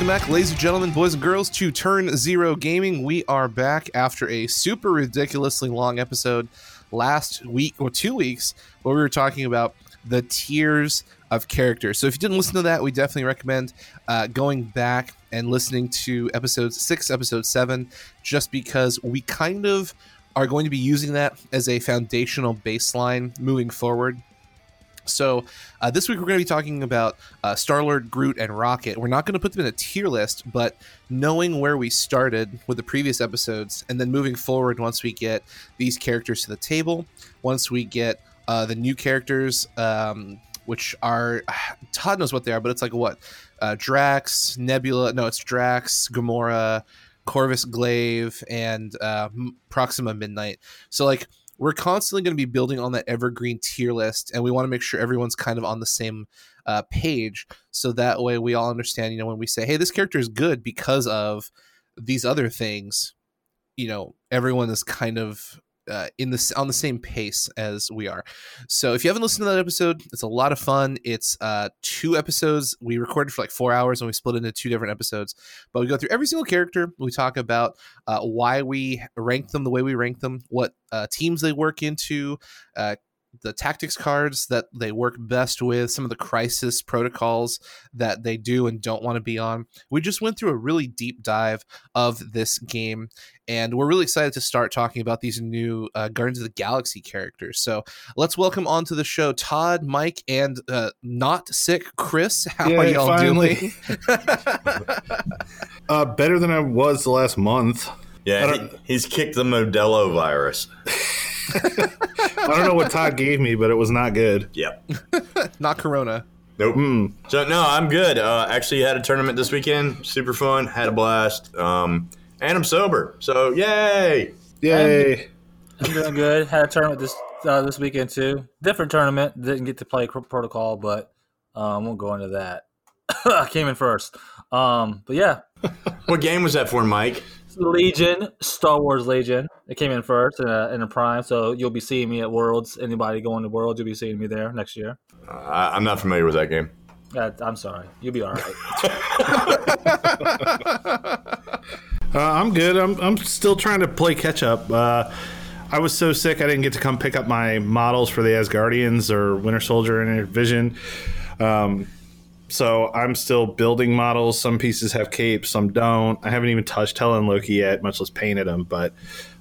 Welcome back, ladies and gentlemen, boys and girls, to Turn Zero Gaming. We are back after a super ridiculously long episode last week or two weeks where we were talking about the tiers of characters. So if you didn't listen to that, we definitely recommend uh, going back and listening to episode six, episode seven, just because we kind of are going to be using that as a foundational baseline moving forward. So uh, this week we're going to be talking about uh, Star Lord, Groot, and Rocket. We're not going to put them in a tier list, but knowing where we started with the previous episodes, and then moving forward once we get these characters to the table, once we get uh, the new characters, um, which are Todd knows what they are, but it's like what uh, Drax, Nebula. No, it's Drax, Gamora, Corvus Glaive, and uh, Proxima Midnight. So like we're constantly going to be building on that evergreen tier list and we want to make sure everyone's kind of on the same uh, page so that way we all understand you know when we say hey this character is good because of these other things you know everyone is kind of uh, in this on the same pace as we are. So if you haven't listened to that episode, it's a lot of fun. It's uh, two episodes. We recorded for like four hours and we split into two different episodes. But we go through every single character. We talk about uh, why we rank them the way we rank them, what uh, teams they work into, uh, the tactics cards that they work best with, some of the crisis protocols that they do and don't want to be on. We just went through a really deep dive of this game, and we're really excited to start talking about these new uh, Guardians of the Galaxy characters. So let's welcome onto the show Todd, Mike, and uh, not sick Chris. How yeah, are y'all finally. doing? uh, better than I was the last month. Yeah, he, he's kicked the Modelo virus. I don't know what Todd gave me, but it was not good. Yep. not Corona. Nope. Mm. So no, I'm good. Uh, actually, had a tournament this weekend. Super fun. Had a blast. Um, and I'm sober. So yay! Yay! I'm doing good. Had a tournament this uh, this weekend too. Different tournament. Didn't get to play protocol, but um, won't go into that. I came in first. Um, but yeah. what game was that for, Mike? Legion, Star Wars Legion. It came in first in a, in a prime, so you'll be seeing me at Worlds. Anybody going to Worlds, you'll be seeing me there next year. Uh, I'm not familiar with that game. Uh, I'm sorry. You'll be all right. uh, I'm good. I'm, I'm still trying to play catch up. Uh, I was so sick I didn't get to come pick up my models for the Asgardians or Winter Soldier and Vision. Um, so I'm still building models. Some pieces have capes, some don't. I haven't even touched Helen Loki yet, much less painted them. But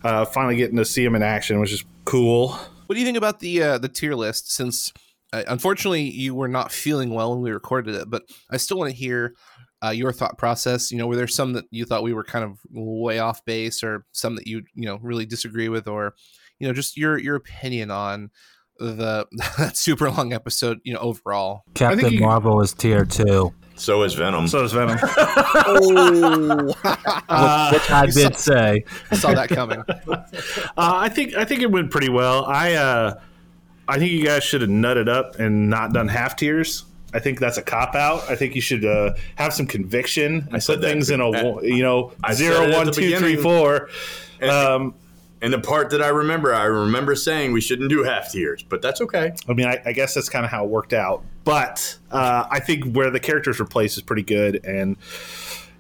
uh, finally getting to see them in action, which is cool. What do you think about the uh, the tier list? Since uh, unfortunately you were not feeling well when we recorded it, but I still want to hear uh, your thought process. You know, were there some that you thought we were kind of way off base, or some that you you know really disagree with, or you know just your your opinion on the that super long episode, you know, overall. Captain you, Marvel is tier two. So is Venom. So is Venom. oh, uh, which I did saw, say. Saw that coming. Uh, I think I think it went pretty well. I uh, I think you guys should have nutted up and not done half tiers. I think that's a cop out. I think you should uh, have some conviction. I put things in a you know I zero, one, two, three, four. Um, and the part that I remember, I remember saying we shouldn't do half tiers, but that's okay. I mean, I, I guess that's kind of how it worked out. But uh, I think where the characters were placed is pretty good, and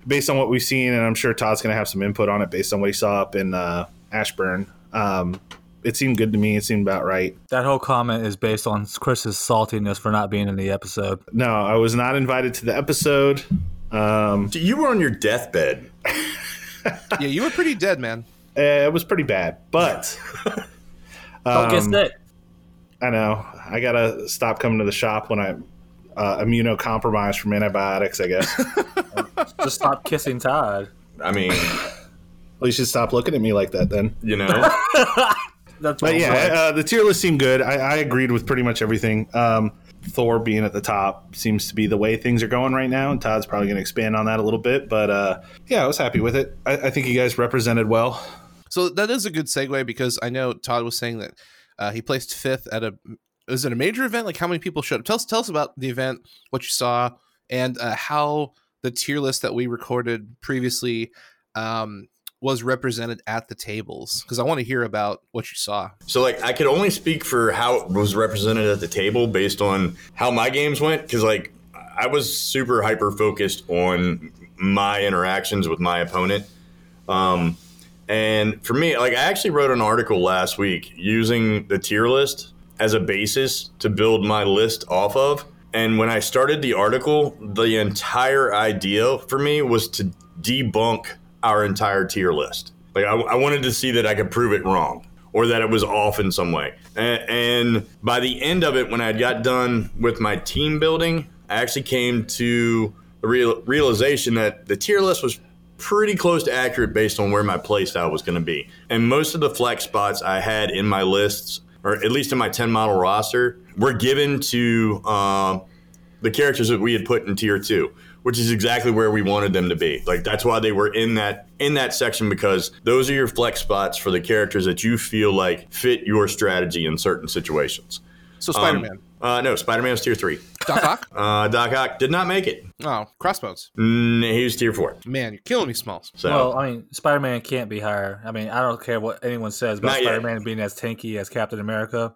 based on what we've seen, and I'm sure Todd's going to have some input on it based on what he saw up in uh, Ashburn. Um, it seemed good to me. It seemed about right. That whole comment is based on Chris's saltiness for not being in the episode. No, I was not invited to the episode. Um, you were on your deathbed. yeah, you were pretty dead, man. Uh, it was pretty bad, but don't get um, sick. I know. I gotta stop coming to the shop when I'm uh, immunocompromised from antibiotics. I guess. Just stop kissing Todd. I mean, well, you should stop looking at me like that. Then you know. That's but yeah, uh, the tier list seemed good. I, I agreed with pretty much everything. Um, Thor being at the top seems to be the way things are going right now, and Todd's probably going to expand on that a little bit. But uh, yeah, I was happy with it. I, I, think you guys represented well. So that is a good segue because I know Todd was saying that uh, he placed fifth at a. Was it a major event? Like how many people showed up? Tell us, tell us about the event, what you saw, and uh, how the tier list that we recorded previously um, was represented at the tables because I want to hear about what you saw. So, like, I could only speak for how it was represented at the table based on how my games went because, like, I was super hyper focused on my interactions with my opponent. Um, and for me, like I actually wrote an article last week using the tier list as a basis to build my list off of. And when I started the article, the entire idea for me was to debunk our entire tier list. Like I, I wanted to see that I could prove it wrong or that it was off in some way. And, and by the end of it, when I got done with my team building, I actually came to the real, realization that the tier list was pretty close to accurate based on where my playstyle was going to be. And most of the flex spots I had in my lists, or at least in my 10 model roster, were given to uh, the characters that we had put in tier two which is exactly where we wanted them to be. Like that's why they were in that in that section because those are your flex spots for the characters that you feel like fit your strategy in certain situations. So Spider Man. Um, uh, no, Spider Man's tier three. Doc Ock? Uh, Doc Ock did not make it. Oh, Crossbones. Mm, he was tier four. Man, you're killing me, Smalls. So Well, I mean, Spider Man can't be higher. I mean, I don't care what anyone says about Not yet. Spider Man being as tanky as Captain America.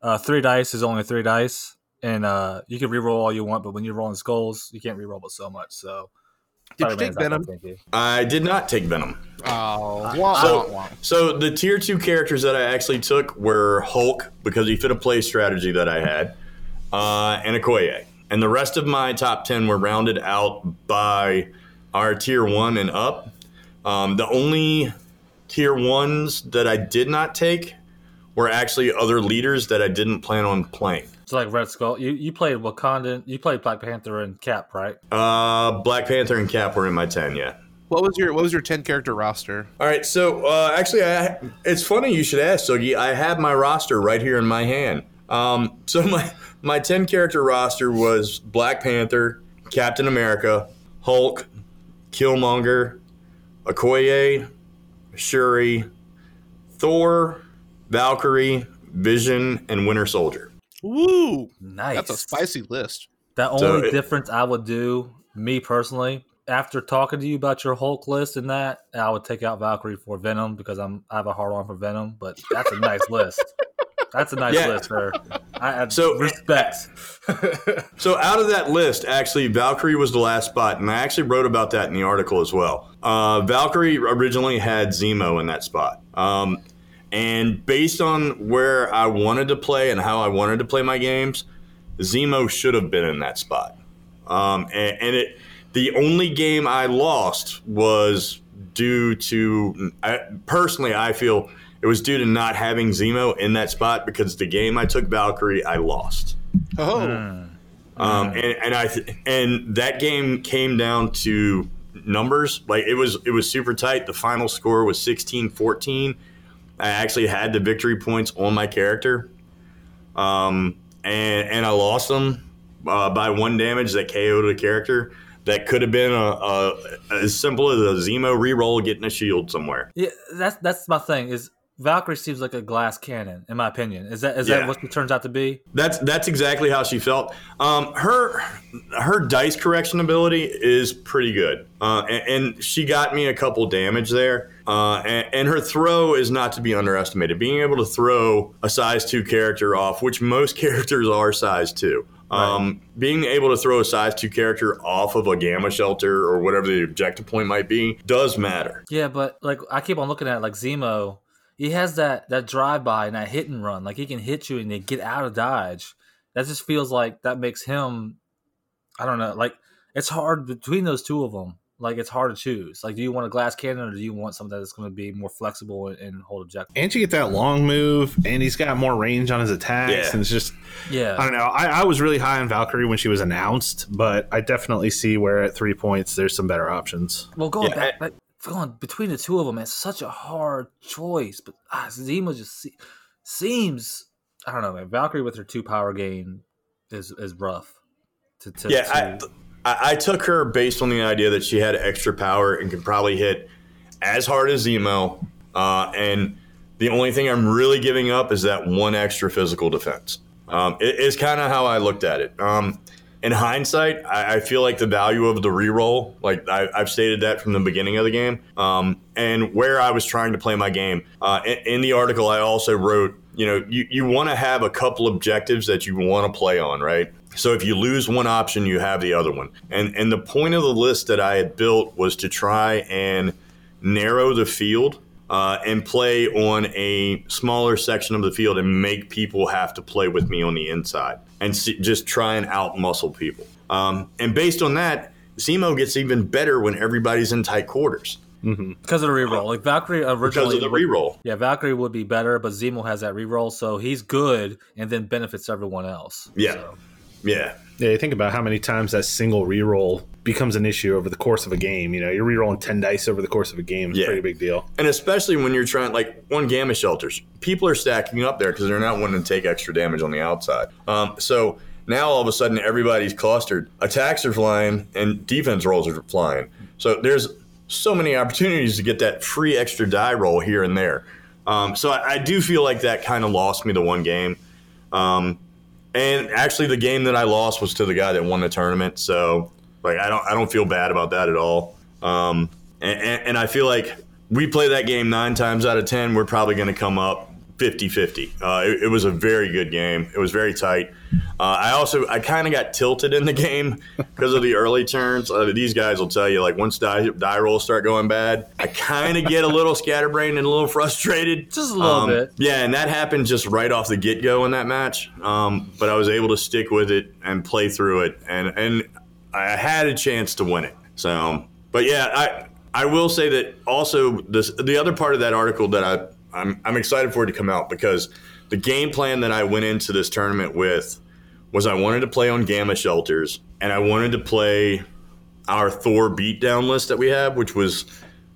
Uh, three dice is only three dice, and uh, you can reroll all you want, but when you're rolling skulls, you can't reroll but so much. So, Did you take Venom? I did not take Venom. Oh, wah, So- wah, wah. So the tier two characters that I actually took were Hulk because he fit a play strategy that I had, uh, and Okoye. And the rest of my top ten were rounded out by our tier one and up. Um, the only tier ones that I did not take were actually other leaders that I didn't plan on playing. So, like Red Skull, you, you played Wakandan, you played Black Panther and Cap, right? Uh, Black Panther and Cap were in my ten, yeah. What was your what was your ten character roster? All right, so uh, actually, I, it's funny you should ask, Sogi. I have my roster right here in my hand. Um, so my my ten character roster was Black Panther, Captain America, Hulk, Killmonger, Okoye, Shuri, Thor, Valkyrie, Vision, and Winter Soldier. Woo! Nice. That's a spicy list. The So only it- difference I would do, me personally, after talking to you about your Hulk list and that, I would take out Valkyrie for Venom because I'm I have a hard on for Venom. But that's a nice list. That's a nice Yeah. list, sir. I have So- respect. So out of that list, actually, Valkyrie was the last spot, and I actually wrote about that in the article as well. Uh, Valkyrie originally had Zemo in that spot, um, and based on where I wanted to play and how I wanted to play my games, Zemo should have been in that spot. Um, and, and it, the only game I lost was due to I, personally, I feel it was due to not having Zemo in that spot because the game I took Valkyrie, I lost. Oh, Um, and, and I th- and that game came down to numbers. Like it was it was super tight. The final score was 16-14. I actually had the victory points on my character. Um, and and I lost them uh, by one damage that KO'd a character. That could have been a, a as simple as a Zemo reroll getting a shield somewhere. Yeah, that's that's my thing. Is Valkyrie seems like a glass cannon, in my opinion. Is that is Yeah. that what she turns out to be? That's that's exactly how she felt. Um, her her dice correction ability is pretty good, uh, and, and she got me a couple damage there. Uh, and, and her throw is not to be underestimated. Being able to throw a size two character off, which most characters are size two. Um, being able to throw a size two character off of a gamma shelter or whatever the objective point might be does matter. Yeah, but like I keep on looking at it, like Zemo, he has that that drive by and that hit and run. Like he can hit you and then get out of dodge. That just feels like that makes him. I don't know. Like it's hard between those two of them. Like it's hard to choose. Like, do you want a glass cannon or do you want something that's going to be more flexible and, and hold objective? And you get that long move, and he's got more range on his attacks, Yeah. and it's just Yeah, I don't know. I, I was really high on Valkyrie when she was announced, but I definitely see where at three points there's some better options. Well, going Yeah, back, back going between the two of them, it's such a hard choice. But ah, Zemo just se- seems, I don't know, man. Valkyrie with her two power gain is is rough. To, to, Yeah, to- I, I, took her based on the idea that she had extra power and could probably hit as hard as Zemo. Uh, and the only thing I'm really giving up is that one extra physical defense. Um, it is kind of how I looked at it. Um, in hindsight, I, I feel like the value of the reroll, like I, I've stated that from the beginning of the game, um, and where I was trying to play my game. Uh, in, in the article, I also wrote, you know, you, you want to have a couple objectives that you want to play on, right? So if you lose one option, you have the other one. And and the point of the list that I had built was to try and narrow the field uh, and play on a smaller section of the field and make people have to play with me on the inside and see, just try and out muscle people. Um, and based on that, Zemo gets even better when everybody's in tight quarters because of the reroll. Like Valkyrie originally, because of the reroll. Yeah, Valkyrie would be better, but Zemo has that reroll, so he's good and then benefits everyone else. Yeah. So, Yeah. Yeah, you think about how many times that single reroll becomes an issue over the course of a game. You know, you're rerolling 10 dice over the course of a game. It's Yeah. a pretty big deal. And especially when you're trying, like one gamma shelters, people are stacking up there because they're not wanting to take extra damage on the outside. Um, so now all of a sudden everybody's clustered. Attacks are flying and defense rolls are flying. So there's so many opportunities to get that free extra die roll here and there. Um, so I, I do feel like that kind of lost me the one game. Um, and actually, the game that I lost was to the guy that won the tournament. So, like, I don't, I don't feel bad about that at all. Um, and, and, and I feel like we play that game nine times out of ten. We're probably going to come up 50-50. Uh, it, it was a very good game. It was very tight. Uh, I also, I kind of got tilted in the game because of the early turns. Uh, these guys will tell you, like, once die, die rolls start going bad, I kind of get a little scatterbrained and a little frustrated. Just a little Um, bit. Yeah, and that happened just right off the get go in that match. Um, but I was able to stick with it and play through it, and and I had a chance to win it. So, but yeah, I I will say that also this the other part of that article that I I'm I'm excited for it to come out because the game plan that I went into this tournament with was I wanted to play on gamma shelters and I wanted to play our Thor beatdown list that we have, which was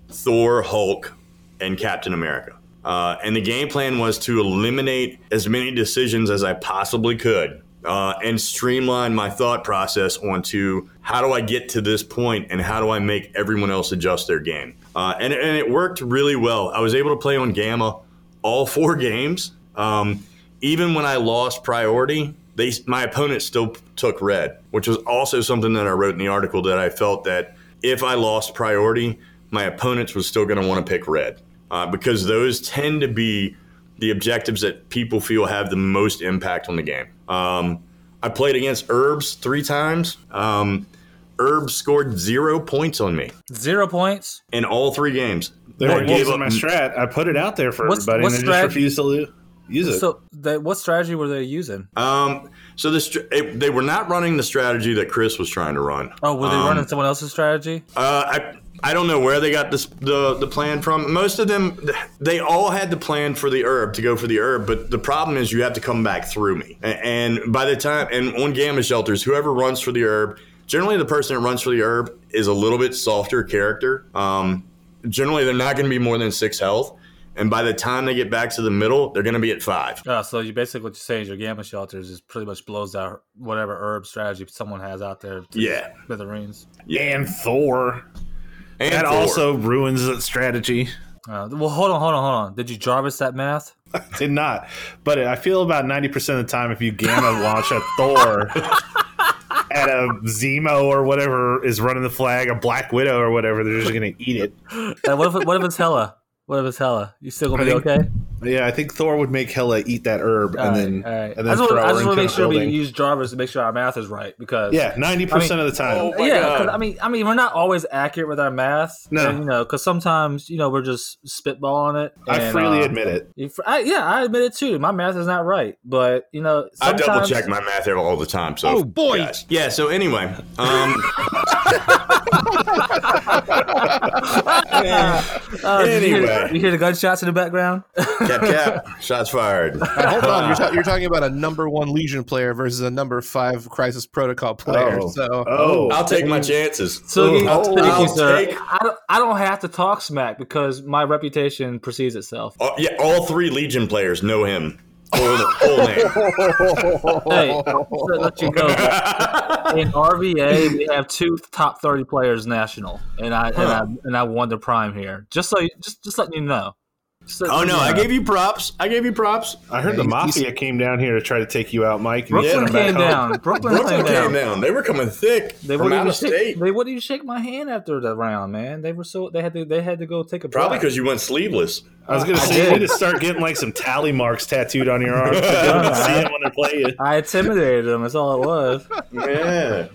Thor, Hulk, and Captain America. Uh, and the game plan was to eliminate as many decisions as I possibly could uh, and streamline my thought process onto how do I get to this point and how do I make everyone else adjust their game. Uh, and, and it worked really well. I was able to play on Gamma all four games. Um, even when I lost priority, they my opponent still took red, which was also something that I wrote in the article that I felt that if I lost priority, my opponents was still going to want to pick red uh, because those tend to be the objectives that people feel have the most impact on the game. Um, I played against Herbs three times. Um, Herbs scored zero points on me Zero points. in all three games. There They it gave was in up- my strat. I put it out there for What's- everybody, what's and they just refused to lo- use it. So, they, what strategy were they using? Um, so this it, they were not running the strategy that Chris was trying to run. Oh, were they Um, running someone else's strategy? Uh, I I don't know where they got this the the plan from. Most of them, they all had the plan for the herb to go for the herb, but the problem is you have to come back through me. A- And by the time and on gamma shelters, whoever runs for the herb, generally the person that runs for the herb is a little bit softer character. Um, generally they're not going to be more than six health, and by the time they get back to the middle, they're going to be at five. Oh, so you basically what you're saying is your gamma shelters is pretty much blows out whatever herb strategy someone has out there. to Yeah. smithereens. and Thor. And That Thor. also ruins that strategy. Uh, well, hold on, hold on, hold on. Did you Jarvis that math? Did not. But I feel about 90% of the time, if you gamma launch a Thor at a Zemo or whatever is running the flag, a Black Widow or whatever, they're just going to eat it. Uh, what if what if it's Hela? What if it's Hela? You still gonna be think- okay? Yeah, I think Thor would make Hela eat that herb All and then right, then, all right. and I then just throw want her to into make a sure we use Jarvis to make sure our math is right because Yeah, 90% of the time. Oh, yeah, I mean, I mean, we're not always accurate with our math. No. and, you know, because sometimes you know we're just spitballing it. I freely uh, admit it. you fr- I, yeah, I admit it too. My math is not right, but you know, I double check my math here all the time. So Oh, boy. guys. yeah. So anyway, um, Uh, did you, hear, Anyway. you hear the gunshots in the background? cap cap, shots fired. Hold on, you're, ta- you're talking about a number one Legion player versus a number five Crisis Protocol player. Oh. So Oh, I'll take my chances. So, you- I'll- thank I'll you, sir. take- I, don't, I don't have to talk smack because my reputation precedes itself. Oh, yeah, all three Legion players know him. Full, full name. Hey, let you know, in RVA we have two top thirty players national, and I and I and I won the prime here. Just so, you, just just letting you know. Just Oh you no, I gave you props. I gave you props. I heard the Mafia came down here to try to take you out, Mike. and Brooklyn sent came back down. Brooklyn, Brooklyn came down. came down. They were coming thick They from wouldn't out even of shake. state. They wouldn't even shake my hand after the round, man. They were so they had to they had to go take a Probably because you went sleeveless. I was gonna say you need to start getting like some tally marks tattooed on your arms. so people see it when they're playing. I intimidated them. That's all it was. Yeah.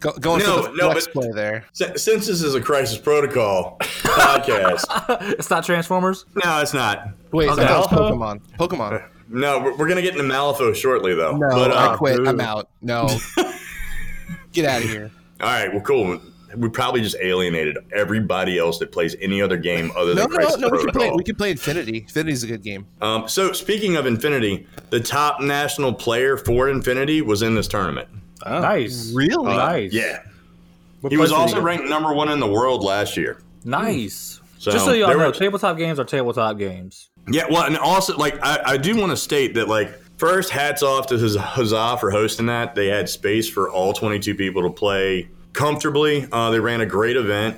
Go, going No, for the no, flex but- play there. Since this is a Crisis Protocol podcast, it's not Transformers. no, it's not. Wait, Okay. I was Pokemon. Pokemon. No, we're, we're gonna get into Malifaux shortly, though. No, but, I uh, quit. I'm out. No. Get out of here. all right, well, cool. We probably just alienated everybody else that plays any other game other than no, Crisis no. We can play. Protocol. We can play Infinity. Infinity's a good game. Um, so, speaking of Infinity, the top national player for Infinity was in this tournament. Nice. Really? Nice. Yeah, What he was also ranked number one in the world last year. Nice. So, Just so y'all know, were- tabletop games are tabletop games. Yeah, well, and also like I, I do want to state that like first, hats off to Huz- Huzzah for hosting that. They had space for all 22 people to play comfortably. Uh, they ran a great event.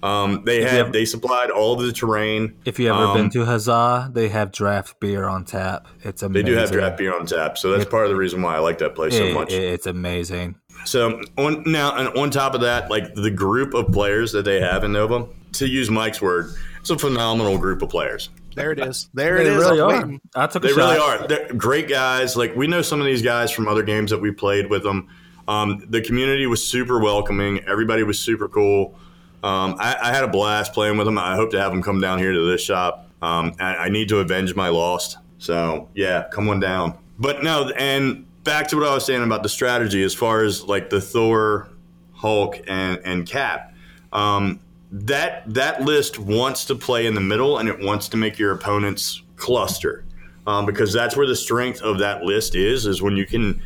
Um, they had ever- they supplied all of the terrain. If you ever Um, been to Huzzah, they have draft beer on tap. It's amazing. They do have draft beer on tap, so that's part of the reason why I like that place so much. it- it's amazing. So on now and on top of that, like the group of players that they have in Nova, to use Mike's word, it's a phenomenal group of players. There it is. There it They is. really I'm are. I took a They shot. really are. They're great guys. Like we know some of these guys from other games that we played with them. Um, the community was super welcoming. Everybody was super cool. Um, I, I had a blast playing with them. I hope to have them come down here to this shop. Um, I, I need to avenge my lost. So yeah, come on down. But no, and back to what I was saying about the strategy as far as like the Thor, Hulk, and and Cap. Um, that that list wants to play in the middle and it wants to make your opponents cluster um, because that's where the strength of that list is is when you can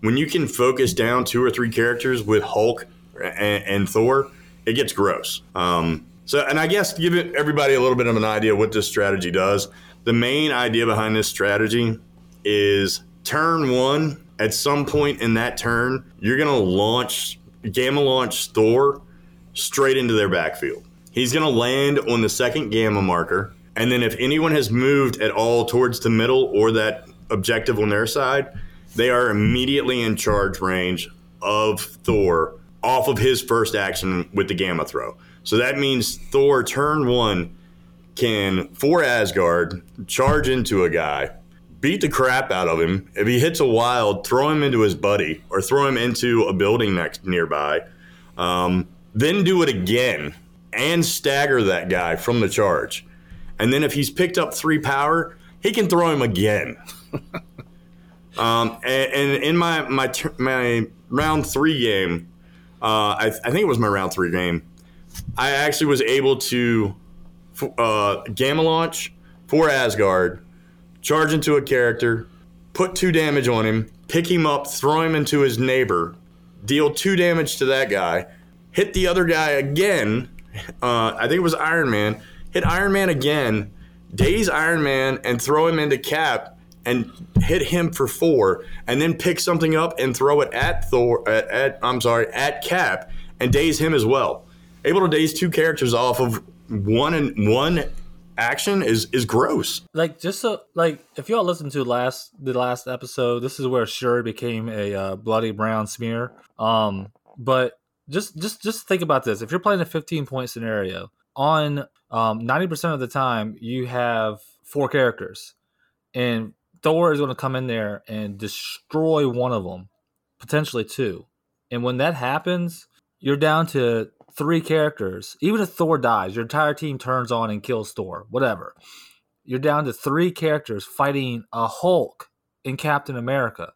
when you can focus down two or three characters with Hulk and, and Thor, it gets gross. Um, so, and I guess give it, everybody a little bit of an idea what this strategy does. The main idea behind this strategy is turn one. At some point in that turn, you're gonna launch gamma launch Thor straight into their backfield. He's going to land on the second gamma marker. And then if anyone has moved at all towards the middle or that objective on their side, they are immediately in charge range of Thor off of his first action with the gamma throw. So that means Thor turn one can, for Asgard, charge into a guy, beat the crap out of him. If he hits a wild, throw him into his buddy or throw him into a building next nearby. Um, then do it again and stagger that guy from the charge. And then if he's picked up three power, he can throw him again. um, and, and in my my my round three game, uh, I, I think it was my round three game. I actually was able to uh, gamma launch for Asgard, charge into a character, put two damage on him, pick him up, throw him into his neighbor, deal two damage to that guy, hit the other guy again. Uh, I think it was Iron Man. Hit Iron Man again, daze Iron Man, and throw him into Cap and hit him for four, and then pick something up and throw it at Thor. At, at I'm sorry, at Cap and daze him as well. Able to daze two characters off of one and one action is is gross. like just so like if y'all listened to last the last episode this is where Shuri became a uh, bloody brown smear. Um but just just just think about this. If you're playing a 15 point scenario on um 90% of the time you have four characters and thor is going to come in there and destroy one of them potentially two. And when that happens you're down to three characters even if thor dies your entire team turns on and kills thor whatever you're down to three characters fighting a Hulk in Captain America.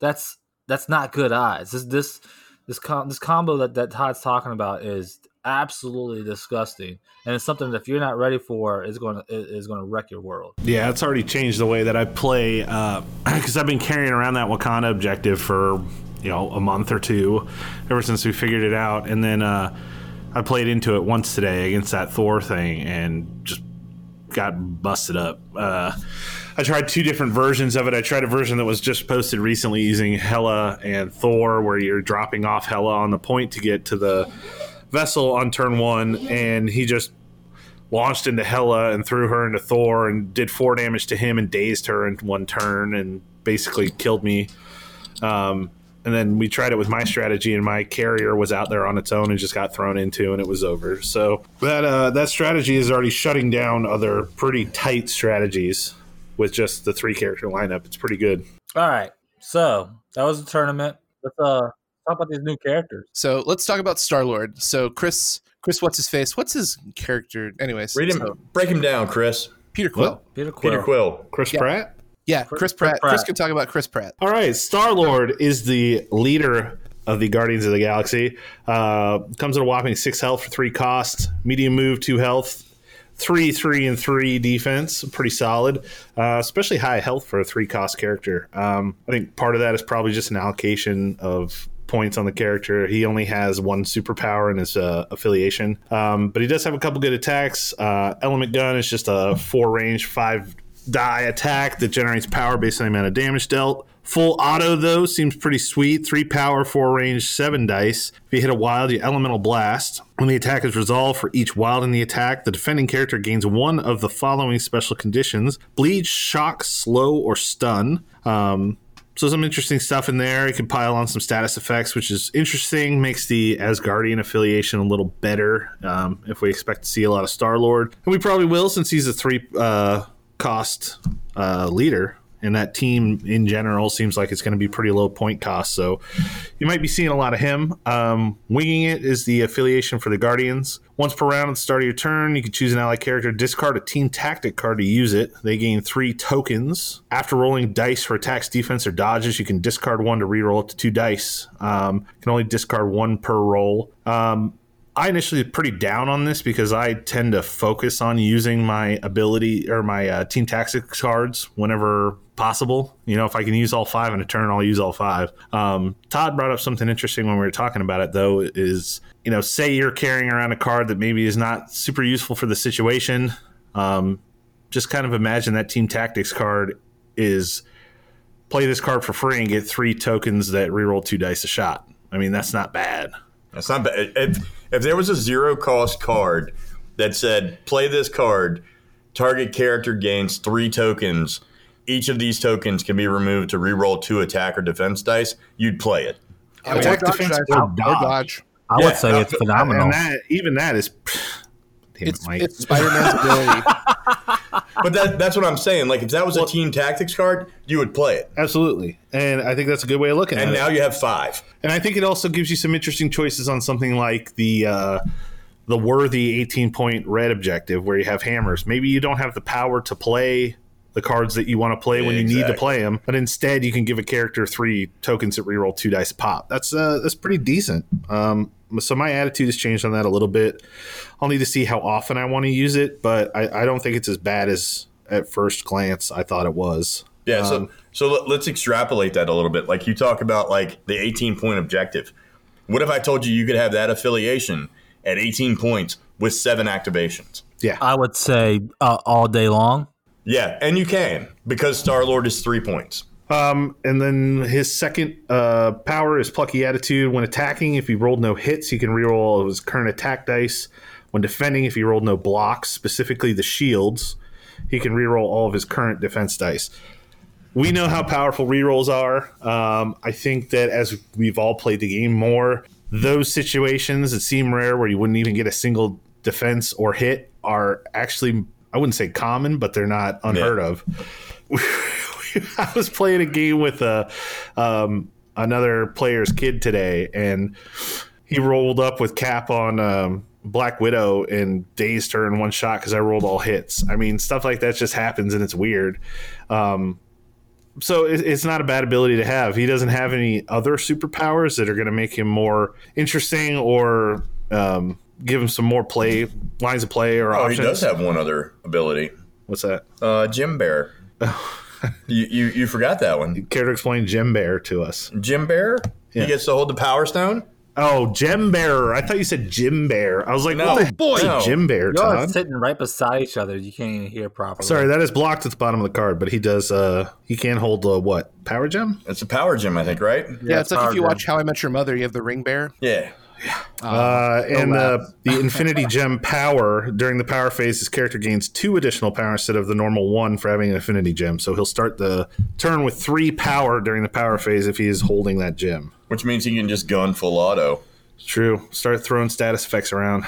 That's that's not good odds. This this this com- this combo that that Todd's talking about is absolutely disgusting, and it's something that if you're not ready for, is going to is going to wreck your world. Yeah, it's already changed the way that I play uh, because I've been carrying around that Wakanda objective for you know a month or two, ever since we figured it out, and then uh, I played into it once today against that Thor thing and just got busted up. Uh, I tried two different versions of it. I tried a version that was just posted recently using Hela and Thor, where you're dropping off Hela on the point to get to the vessel on turn one, and he just launched into Hela and threw her into Thor and did four damage to him and dazed her in one turn and basically killed me. Um, and then we tried it with my strategy, and my carrier was out there on its own and just got thrown into, and it was over. So that uh, that strategy is already shutting down other pretty tight strategies with just the three character lineup. It's pretty good. All right. So that was the tournament. Let's uh talk about these new characters. So let's talk about Star Lord. So Chris, Chris, what's his face? What's his character? Anyways, Read him, so break him down, Chris. Peter Quill. Peter Quill. Peter Quill. Chris Yeah. Pratt. Yeah, Chris Chris Pratt. Chris can talk about Chris Pratt. All right, Star Lord is the leader of the Guardians of the Galaxy. Uh, comes at a whopping six health for three costs, medium move, two health, three, three, and three defense. Pretty solid, uh, especially high health for a three cost character. Um, I think part of that is probably just an allocation of points on the character. He only has one superpower in his uh, affiliation, um, but he does have a couple good attacks. Uh, Element Gun is just a four range, five die attack that generates power based on the amount of damage dealt. Full auto though seems pretty sweet. Three power, four range, seven dice. If you hit a wild, you elemental blast. When the attack is resolved for each wild in the attack, the defending character gains one of the following special conditions: bleed, shock, slow, or stun. Um, so some interesting stuff in there. You can pile on some status effects, which is interesting. Makes the Asgardian affiliation a little better. Um, if we expect to see a lot of Star Lord, and we probably will, since he's a three uh, cost uh, leader, and that team in general seems like it's going to be pretty low point cost. So you might be seeing a lot of him. Um, winging it is the affiliation for the Guardians. Once per round at the start of your turn, you can choose an ally character, discard a team tactic card to use it. They gain three tokens. After rolling dice for attacks, defense, or dodges, you can discard one to reroll up to two dice. Um, you can only discard one per roll. Um, I initially pretty down on this because I tend to focus on using my ability or my uh, team tactics cards whenever possible. You know, if I can use all five in a turn, I'll use all five. Um, Todd brought up something interesting when we were talking about it, though, is, you know, say you're carrying around a card that maybe is not super useful for the situation. Um, just kind of imagine that team tactics card is play this card for free and get three tokens that reroll two dice a shot. I mean, that's not bad. That's not bad. If, if there was a zero cost card that said, play this card, target character gains three tokens, each of these tokens can be removed to reroll two attack or defense dice, you'd play it. I mean, Attack, or defense, dice, or or dodge. dodge. I Yeah, would say uh, it's phenomenal. And that even that is damn It's, it, it's Spider Man's ability. But that, that's what I'm saying. Like, if that was a team tactics card, you would play it. Absolutely. And I think that's a good way of looking And at it. And now you have five. And I think it also gives you some interesting choices on something like the uh, the worthy 18 point red objective where you have hammers. Maybe you don't have the power to play the cards that you want to play when you need to play them, but instead you can give a character three tokens that reroll two dice pop. That's uh, that's pretty decent. Um, so my attitude has changed on that a little bit. I'll need to see how often I want to use it, but I, I don't think it's as bad as at first glance I thought it was. Yeah, so Um, so let, let's extrapolate that a little bit. Like you talk about like the 18 point objective. What if I told you you could have that affiliation at 18 points with seven activations? yeah, I would say uh, all day long. Yeah, and you can because Star Lord is three points. Um, and then his second uh, power is plucky attitude. When attacking, if he rolled no hits, he can reroll all of his current attack dice. When defending, if he rolled no blocks, specifically the shields, he can reroll all of his current defense dice. We know how powerful rerolls are. Um, I think that as we've all played the game more, those situations that seem rare where you wouldn't even get a single defense or hit are actually, I wouldn't say common, but they're not unheard Yeah. of. I was playing a game with a um, another player's kid today, and he rolled up with Cap on um, Black Widow and dazed her in one shot because I rolled all hits. I mean, stuff like that just happens, and it's weird. Um, so it, it's not a bad ability to have. He doesn't have any other superpowers that are going to make him more interesting or um, give him some more play lines of play or Oh, he does have one other ability. What's that? Uh, Jim Bear. you, you you forgot that one. Care to explain Gem Bear to us? Jim Bear. Yeah. He gets to hold the Power Stone. Oh, Gem Bear. I thought you said Jim Bear. I was like, No, what the boy, no. Jim Bear, Y'all are sitting right beside each other. You can't even hear properly. Sorry, that is blocked at the bottom of the card, but he does. uh He can hold uh, what power gem? It's a Power Gem, I think, right? Yeah, it's like if you Gem. watch How I Met Your Mother, you have the ring bear. Yeah. Uh, and wow. the, the Infinity Gem power during the power phase, his character gains two additional power instead of the normal one for having an Infinity Gem. So he'll start the turn with three power during the power phase if he is holding that gem. Which means he can just gun full auto. True. Start throwing status effects around,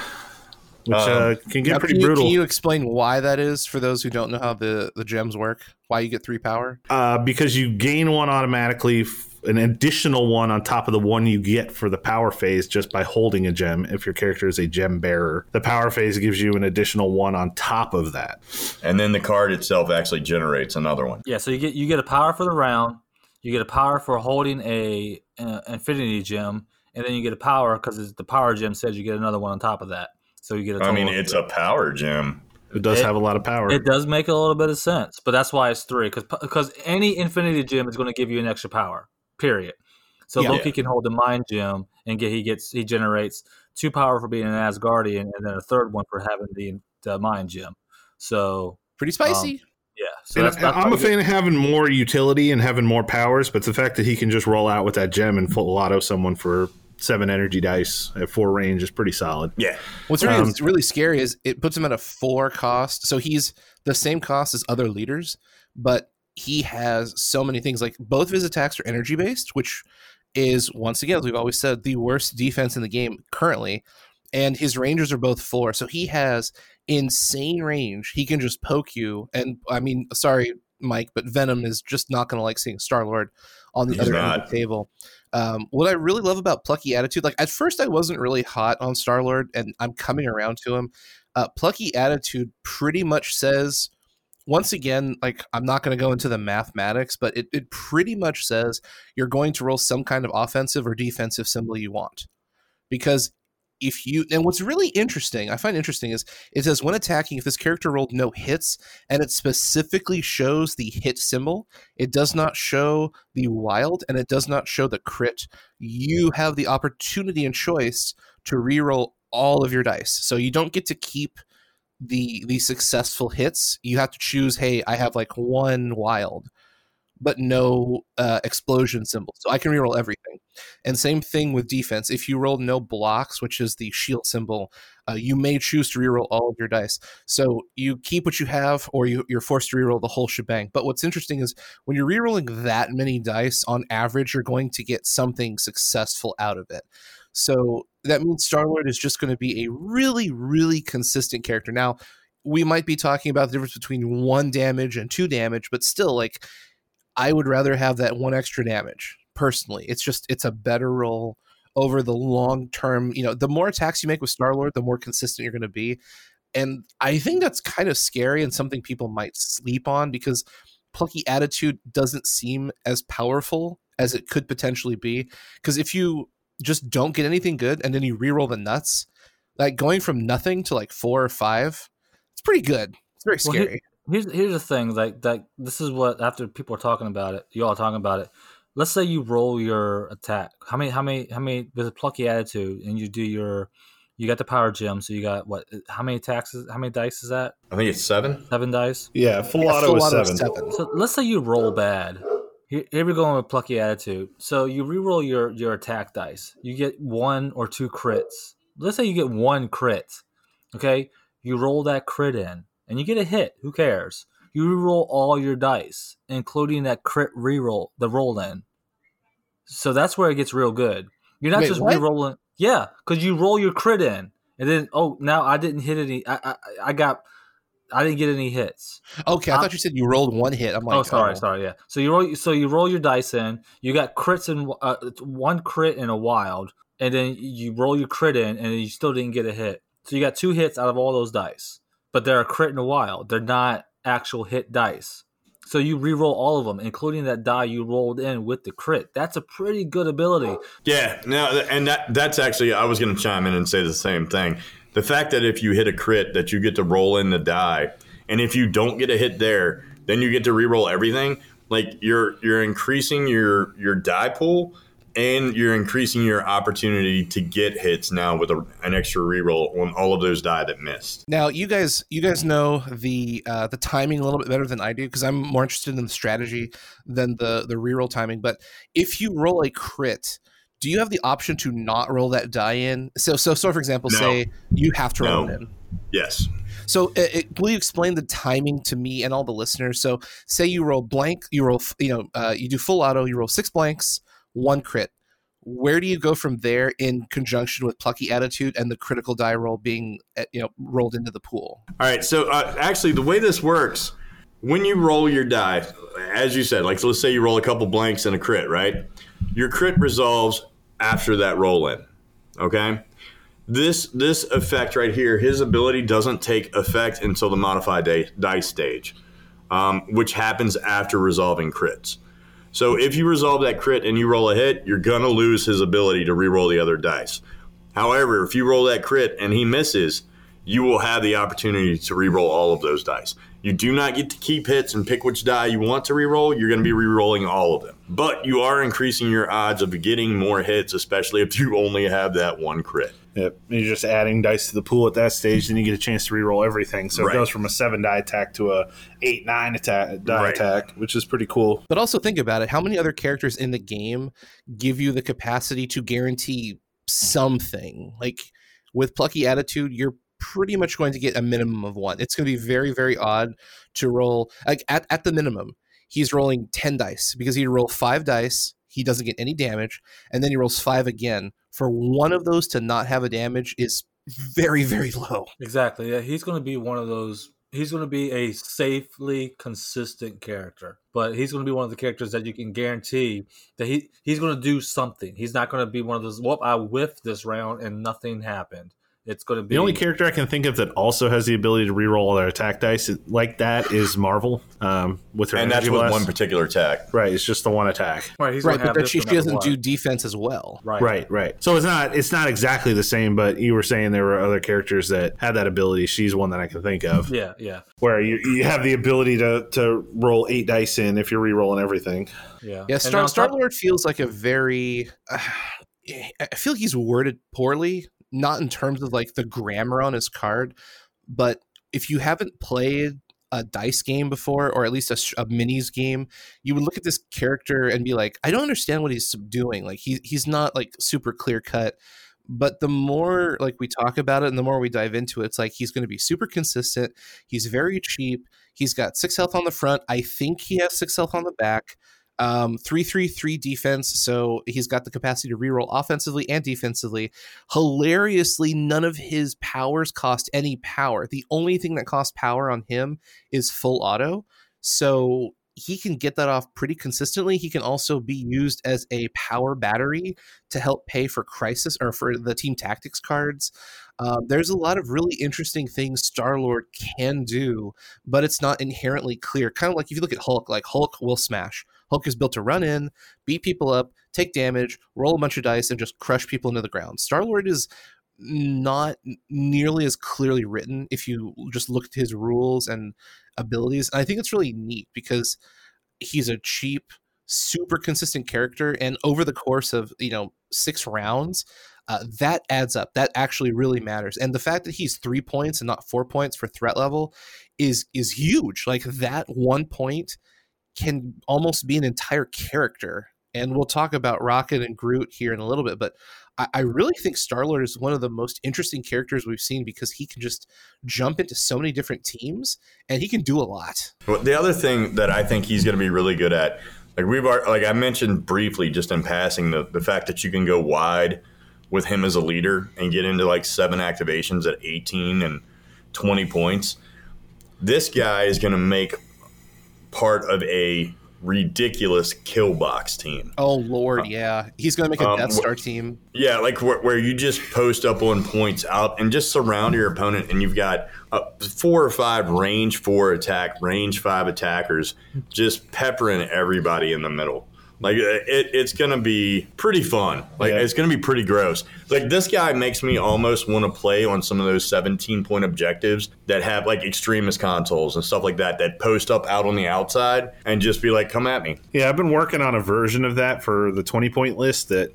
which Um, uh, can get Now, pretty can you, brutal. Can you explain why that is for those who don't know how the, the gems work? Why you get three power? uh, because you gain one automatically, f- an additional one on top of the one you get for the power phase just by holding a gem. If your character is a gem bearer, the power phase gives you an additional one on top of that. And then the card itself actually generates another one. Yeah, so you get you get a power for the round, you get a power for holding a uh, infinity gem, and then you get a power because the power gem says you get another one on top of that. So you get a I total I mean, it's three. a power gem. It does It- have a lot of power. It does make a little bit of sense, but that's why it's three because because any infinity gem is going to give you an extra power. Period. So Yeah. Loki can hold the mind gem and get he gets he generates two power for being an Asgardian and then a third one for having the, the mind gem. So Pretty spicy. yeah, so And that's, that's I- I'm a you get- fan of having more utility and having more powers, but the fact that he can just roll out with that gem and full auto someone for seven energy dice at four range is pretty solid. Yeah. What's really, Um, really scary is it puts him at a four cost. So he's the same cost as other leaders, but he has so many things. Like both of his attacks are energy based, which is once again, as we've always said, the worst defense in the game currently. And his rangers are both four, so he has insane range. He can just poke you. And I mean, sorry, Mike, but Venom is just not going to like seeing Star Lord on the He's other end of the table. Um, what I really love about Plucky Attitude, like at first I wasn't really hot on Star Lord, and I'm coming around to him. Uh, Plucky Attitude pretty much says, once again, like I'm not going to go into the mathematics, but it, it pretty much says you're going to roll some kind of offensive or defensive symbol you want. Because if you, and what's really interesting, I find interesting is it says when attacking, if this character rolled no hits and it specifically shows the hit symbol, it does not show the wild and it does not show the crit. You have the opportunity and choice to reroll all of your dice. So you don't get to keep the the successful hits. You have to choose, hey, I have like one wild, but no uh, explosion symbol. So I can reroll everything. And same thing with defense. If you roll no blocks, which is the shield symbol, uh, you may choose to reroll all of your dice. So you keep what you have, or you, you're forced to reroll the whole shebang. But what's interesting is when you're rerolling that many dice, on average, you're going to get something successful out of it. So that means Star Lord is just going to be a really, really consistent character. Now, we might be talking about the difference between one damage and two damage, but still, like, I would rather have that one extra damage personally. It's just, it's a better roll over the long term. You know, the more attacks you make with Star Lord, the more consistent you're going to be. And I think that's kind of scary and something people might sleep on because plucky attitude doesn't seem as powerful as it could potentially be. Because if you just don't get anything good and then you reroll the nuts, like going from nothing to like four or five, it's pretty good. It's very Well, scary. here's here's the thing like like this is what after people are talking about it you all are talking about it let's say you roll your attack. How many how many how many with a plucky attitude and you do your you got the power gem so you got what how many attacks is, how many dice is that? I think it's seven. seven dice? Yeah, full Yeah, auto full is auto seven. is seven. so let's say you roll bad. Here, here we're going with plucky attitude. So you re-roll your your attack dice. You get one or two crits. Let's say you get one crit okay? You roll that crit in and you get a hit. Who cares? You re-roll all your dice including that crit re-roll the roll in so that's where it gets real good you're not Wait, just what? re-rolling yeah because you roll your crit in and then oh now i didn't hit any i i, I got i didn't get any hits Okay, I Uh, thought you said you rolled one hit. I'm like, oh, sorry, sorry, yeah. So you roll, so you roll your dice in. You got crits in uh, one crit and a wild, and then you roll your crit in, and you still didn't get a hit. So you got two hits out of all those dice, but they're a crit and a wild. They're not actual hit dice. So you re-roll all of them, including that die you rolled in with the crit. That's a pretty good ability. Yeah, no, and that that's actually I was going to chime in and say the same thing. The fact that if you hit a crit, that you get to roll in the die, and if you don't get a hit there, then you get to re-roll everything. Like you're you're increasing your your die pool, and you're increasing your opportunity to get hits now with a, an extra re-roll on all of those die that missed. Now you guys, you guys know the uh, the timing a little bit better than I do because I'm more interested in the strategy than the the reroll timing. But if you roll a crit, do you have the option to not roll that die in? So, so, so for example, No. say you have to roll No. it in. Yes. So, it, it, will you explain the timing to me and all the listeners? So, say you roll blank, you roll, you know, uh, you do full auto, you roll six blanks, one crit. Where do you go from there in conjunction with plucky attitude and the critical die roll being, uh, you know, rolled into the pool? All right. So uh, actually, the way this works, when you roll your die, as you said, like so let's say you roll a couple blanks and a crit, right? Your crit resolves after that roll in. Okay. This this effect right here, his ability doesn't take effect until the modified di- dice stage, um, which happens after resolving crits. So if you resolve that crit and you roll a hit, you're gonna lose his ability to re-roll the other dice. However, if you roll that crit and he misses, you will have the opportunity to re-roll all of those dice. You do not get to keep hits and pick which die you want to re-roll. You're going to be re-rolling all of them. But you are increasing your odds of getting more hits, especially if you only have that one crit. Yep. You're just adding dice to the pool at that stage, then you get a chance to reroll everything. So Right. it goes from a seven die attack to a eight nine attack die Right. attack, which is pretty cool. But also think about it. How many other characters in the game give you the capacity to guarantee something? Like with plucky attitude, you're pretty much going to get a minimum of one. It's going to be very, very odd to roll like at, at the minimum. He's rolling 10 dice because he roll five dice. He doesn't get any damage, and then he rolls five again. For one of those to not have a damage is very, very low. Exactly. Yeah, he's going to be one of those. He's going to be a safely consistent character, but he's going to be one of the characters that you can guarantee that he he's going to do something. He's not going to be one of those. Well, I whiffed this round and nothing happened. It's going to be The only character I can think of that also has the ability to reroll all their attack dice like that is Marvel um, with her And that's with blast. one particular attack. right. It's just the one attack. right. He's Right, but that she, she doesn't what. do defense as well. right. Right, right. So it's not it's not exactly the same, but you were saying there were other characters that had that ability. She's one that I can think of Yeah, yeah, where you, you have the ability to to roll eight dice in if you're re-rolling everything. yeah. Yeah, Star Star Lord feels like a very. Uh, I feel like he's worded poorly, not in terms of like the grammar on his card, but if you haven't played a dice game before, or at least a minis game, you would look at this character and be like, I don't understand what he's doing. Like he he's not like super clear cut. But the more like we talk about it and the more we dive into it, it's like he's going to be super consistent. He's very cheap. He's got six health on the front. I think he has six health on the back um, three three three defense, so he's got the capacity to reroll offensively and defensively. Hilariously, none of his powers cost any power. The only thing that costs power on him is full auto, so he can get that off pretty consistently. He can also be used as a power battery to help pay for crisis or for the team tactics cards. Um, there's a lot of really interesting things Star Lord can do, but it's not inherently clear. Kind of like if you look at Hulk, like Hulk will smash. Hulk is built to run in, beat people up, take damage, roll a bunch of dice, and just crush people into the ground. Star Lord is not nearly as clearly written if you just look at his rules and abilities. And I think it's really neat because he's a cheap, super consistent character, and over the course of you know six rounds. Uh, that adds up. That actually really matters, and the fact that he's three points and not four points for threat level is is huge. Like that one point can almost be an entire character. And we'll talk about Rocket and Groot here in a little bit, but I, I really think Star Lord is one of the most interesting characters we've seen because he can just jump into so many different teams and he can do a lot. Well, the other thing that I think he's going to be really good at, like we've like I mentioned briefly, just in passing, the the fact that you can go wide with him as a leader and get into like seven activations at 18 and 20 points. This guy is going to make part of a ridiculous kill box team. Oh Lord, yeah, he's going to make a Um, Death Star team. Yeah, like where, where you just post up on points out and just surround your opponent, and you've got uh, four or five range four attack, range five attackers just peppering everybody in the middle. Like uh, it, it's gonna be pretty fun. Like Yeah. it's gonna be pretty gross. Like this guy makes me almost want to play on some of those 17 point objectives that have like Extremis consoles and stuff like that that post up out on the outside and just be like, come at me. Yeah, I've been working on a version of that for the 20 point list that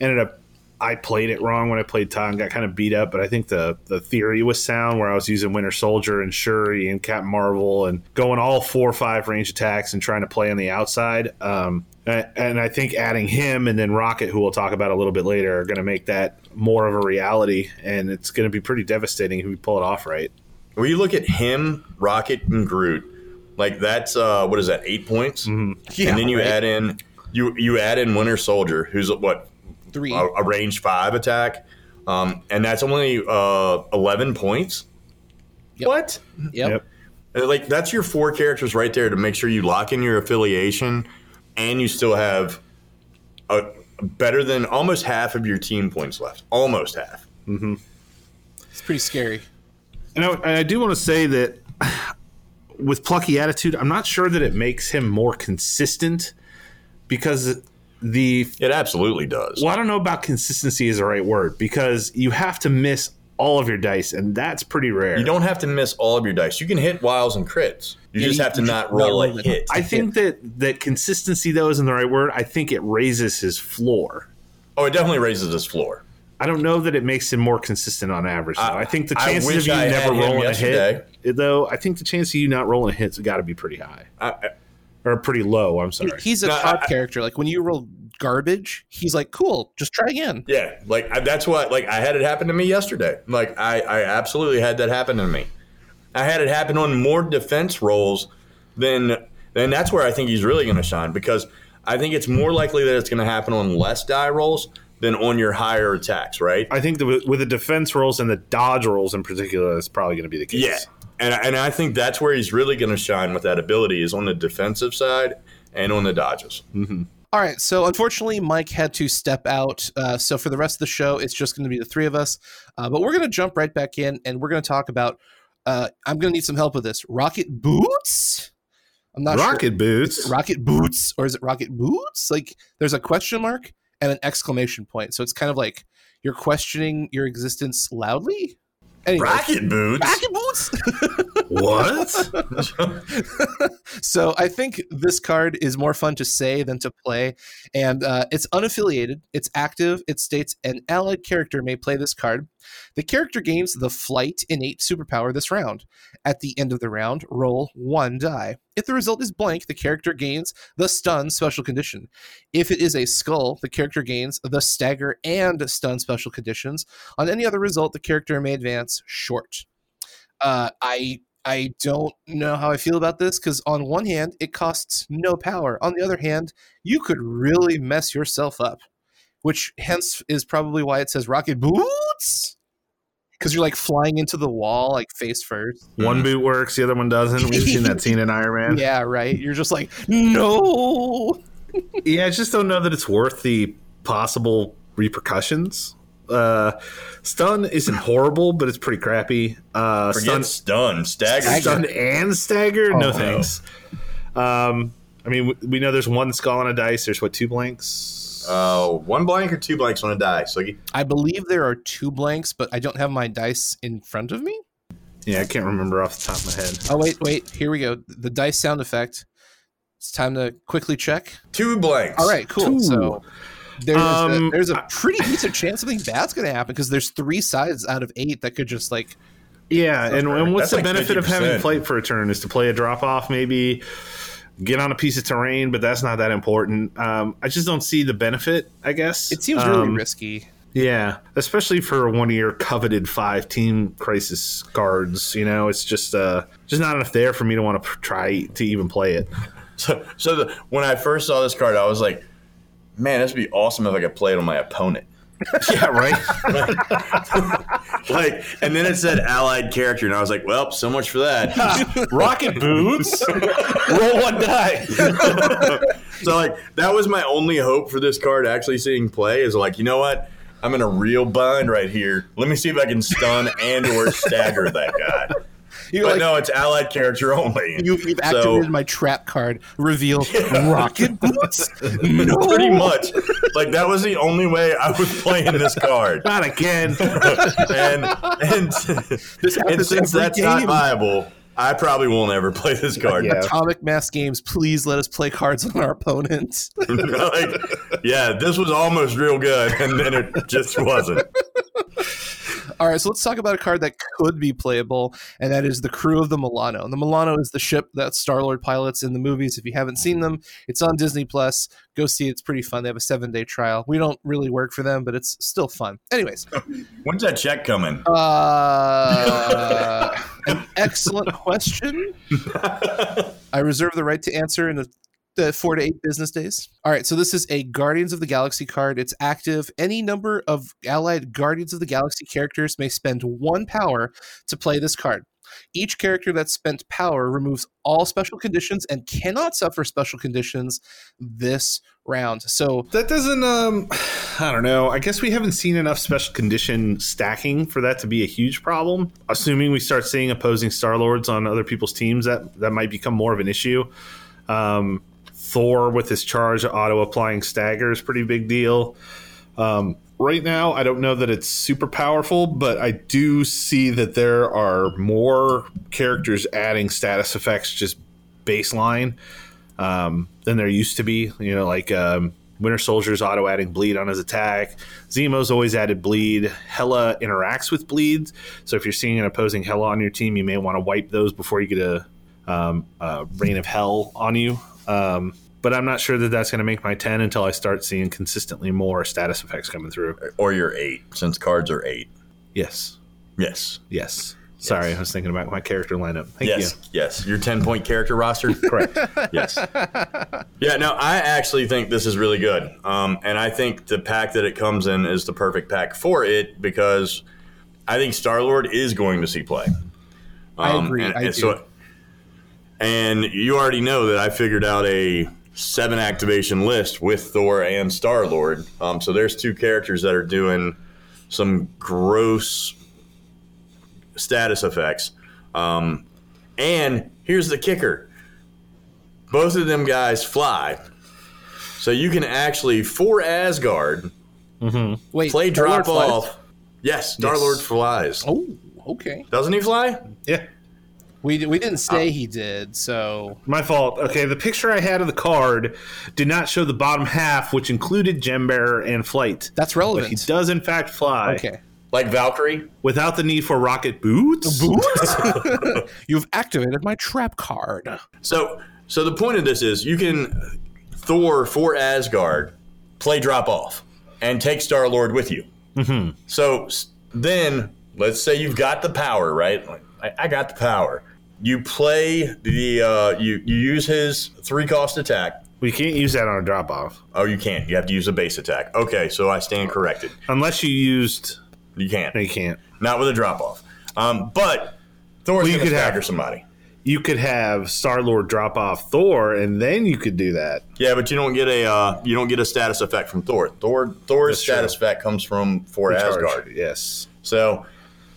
ended up I played it wrong when I played Todd and got kind of beat up, but I think the the theory was sound where I was using Winter Soldier and Shuri and Captain Marvel and going all four or five range attacks and trying to play on the outside. Um, and I think adding him and then Rocket, who we'll talk about a little bit later, are going to make that more of a reality, and it's going to be pretty devastating if we pull it off right. When you look at him, Rocket, and Groot, like that's uh, what is that? Eight points, Mm-hmm. Yeah, and then you right. add in you you add in Winter Soldier, who's what Three. a, a range five attack, um, and that's only uh, eleven points. Yep. What? Yep. Yep. Like that's your four characters right there to make sure you lock in your affiliation, and you still have a better than almost half of your team points left. Almost half. It's pretty scary. And I, and I do want to say that with plucky attitude, I'm not sure that it makes him more consistent because the It absolutely does. well, I don't know about consistency is the right word because you have to miss all of your dice, and that's pretty rare. You don't have to miss all of your dice. You can hit wilds and crits. You Yeah, just you- have to not roll a hit. I think that that consistency though isn't the right word. I think it raises his floor. Oh, it definitely raises his floor. I don't know that it makes him more consistent on average. Though. I, I- think the I chances of you I never rolling a hit, though, I think the chance of you not rolling a hit's got to be pretty high I, I- or pretty low. I'm sorry. He's a No, COD I- character. Like when you roll garbage, he's like, "Cool, just try again." yeah, like I, that's what like I had it happen to me yesterday. Like I, I absolutely had that happen to me. I had it happen on more defense rolls than then that's where I think he's really going to shine because I think it's more likely that it's going to happen on less die rolls than on your higher attacks, right? I think that with with the defense rolls and the dodge rolls in particular, that's probably going to be the case. Yeah, and and I think that's where he's really going to shine with that ability is on the defensive side and on the dodges. All right, so unfortunately, Mike had to step out. Uh, so for the rest of the show, it's just going to be the three of us. Uh, but we're going to jump right back in, and we're going to talk about. Uh, I'm going to need some help with this. Rocket boots. I'm not Rocket sure. boots. Rocket boots, or is it rocket boots? Like there's a question mark and an exclamation point. So it's kind of like you're questioning your existence loudly. Anyway, Rocket boots. rocket boots. what? so I think this card is more fun to say than to play, and uh, it's unaffiliated. It's active. It states an allied character may play this card. The character gains the flight innate superpower this round. At the end of the round, roll one die. If the result is blank, the character gains the stun special condition. If it is a skull, the character gains the stagger and stun special conditions. On any other result, the character may advance short. Uh, I I don't know how I feel about this because on one hand, it costs no power. On the other hand, you could really mess yourself up, which hence is probably why it says rocket boots. Because you're like flying into the wall, like face first. one boot works, the other one doesn't. We've seen that scene in Iron Man. Yeah, right. You're just like, no. Yeah, I just don't know that it's worth the possible repercussions. Uh, stun isn't horrible, but it's pretty crappy. Uh, Forget stun, stun, stagger. Stagger. stun and stagger, Oh, no no. thanks. Um, I mean, we- we know there's one skull on a dice. There's what two blanks. Uh, one blank or two blanks on a die. So you- I believe there are two blanks, but I don't have my dice in front of me. yeah, I can't remember off the top of my head. Oh, wait, wait. Here we go. The dice sound effect. It's time to quickly check. two blanks. All right, cool. Two. So there's, Um, a, there's a pretty decent chance something bad's going to happen because there's three sides out of eight that could just like Yeah, and, and what's That's the like benefit of having 50%. flight for a turn? Is to play a drop off, maybe get on a piece of terrain, but that's not that important. Um, I just don't see the benefit. I guess it seems really Um, risky. Yeah, especially for one of your coveted five team crisis cards. You know, it's just uh, just not enough there for me to want to try to even play it. So, so the, when I first saw this card, I was like, man, this would be awesome if I could play it on my opponent. yeah, right. Like, and then it said allied character, and I was like, well, so much for that. Rocket boots. Roll one die. so, like, that was my only hope for this card actually seeing play is like, you know what? I'm in a real bind right here. Let me see if I can stun and or stagger that guy. You're But like, no, it's allied character only. you, you've So- activated my trap card. Reveal rocket boots. No, Pretty much. Like that was the only way I was playing this card. Not again. and and, and since that's not viable, I probably won't ever play this card. Yeah. Atomic Mass Games, please let us play cards on our opponents. like, yeah, this was almost real good, and then it just wasn't. All right, so let's talk about a card that could be playable, and that is the crew of the Milano. The Milano is the ship that Star Lord pilots in the movies. If you haven't seen them, it's on Disney Plus. Go see it; it's pretty fun. They have a seven day trial. We don't really work for them, but it's still fun. Anyways, When's that check coming? uh, an excellent question. I reserve the right to answer in the, the four to eight business days. All right, so this is a Guardians of the Galaxy card. It's active. Any number of allied Guardians of the Galaxy characters may spend one power to play this card. Each character that spent power removes all special conditions and cannot suffer special conditions this round. So That doesn't. Um, I don't know. I guess we haven't seen enough special condition stacking for that to be a huge problem. Assuming we start seeing opposing Star Lords on other people's teams, that that might become more of an issue. Um, Thor with his charge auto applying stagger is pretty big deal. Um, right now, I don't know that it's super powerful, but I do see that there are more characters adding status effects just baseline um, than there used to be. You know, like um, Winter Soldier's auto adding bleed on his attack. Zemo's always added bleed. Hela interacts with bleeds, so if you're seeing an opposing Hela on your team, you may want to wipe those before you get a, um, a Rain of Hell on you. Um, but I'm not sure that that's going to make my 10 until I start seeing consistently more status effects coming through. Or your eight, since cards are eight. Yes. Yes. Yes. Sorry, Yes. I was thinking about my character lineup. Thank yes. Yes. Your 10 point character roster? Correct. yes. Yeah, no, I actually think this is really good. Um, and I think the pack that it comes in is the perfect pack for it because I think Star Lord is going to see play. I agree, And, I and do. And you already know that I figured out a seven activation list with Thor and Star Lord. Um, so there's two characters that are doing some gross status effects. Um, and here's the kicker both of them guys fly. So you can actually, for Asgard, mm-hmm. wait, play drop off. Yes, Star Lord flies. Oh, okay. Doesn't he fly? yeah. We we didn't say Oh. he did, so My fault. Okay, the picture I had of the card did not show the bottom half, which included Gem Bearer and Flight. that's But he does, in fact, fly Okay. Like Valkyrie? without the need for rocket boots. Boots? You've activated my trap card. So, so the point of this is you can Thor for Asgard play drop off and take Star Lord with you. Mm-hmm. So then, let's say you've got the power, right? Like, I, I got the power. You play the uh, you you use his three cost attack. We can't use that on a drop off Oh, you can't. You have to use a base attack. Okay, so I stand corrected. unless you used. You can't. No, you can't. Not with a drop off. Um, but Thor's Well, you could have- stagger somebody. You could have Star Lord drop off Thor, and then you could do that. Yeah, but you don't get a uh, you don't get a status effect from Thor. Thor Thor's That's true. status effect comes from for. Asgard. Yes. So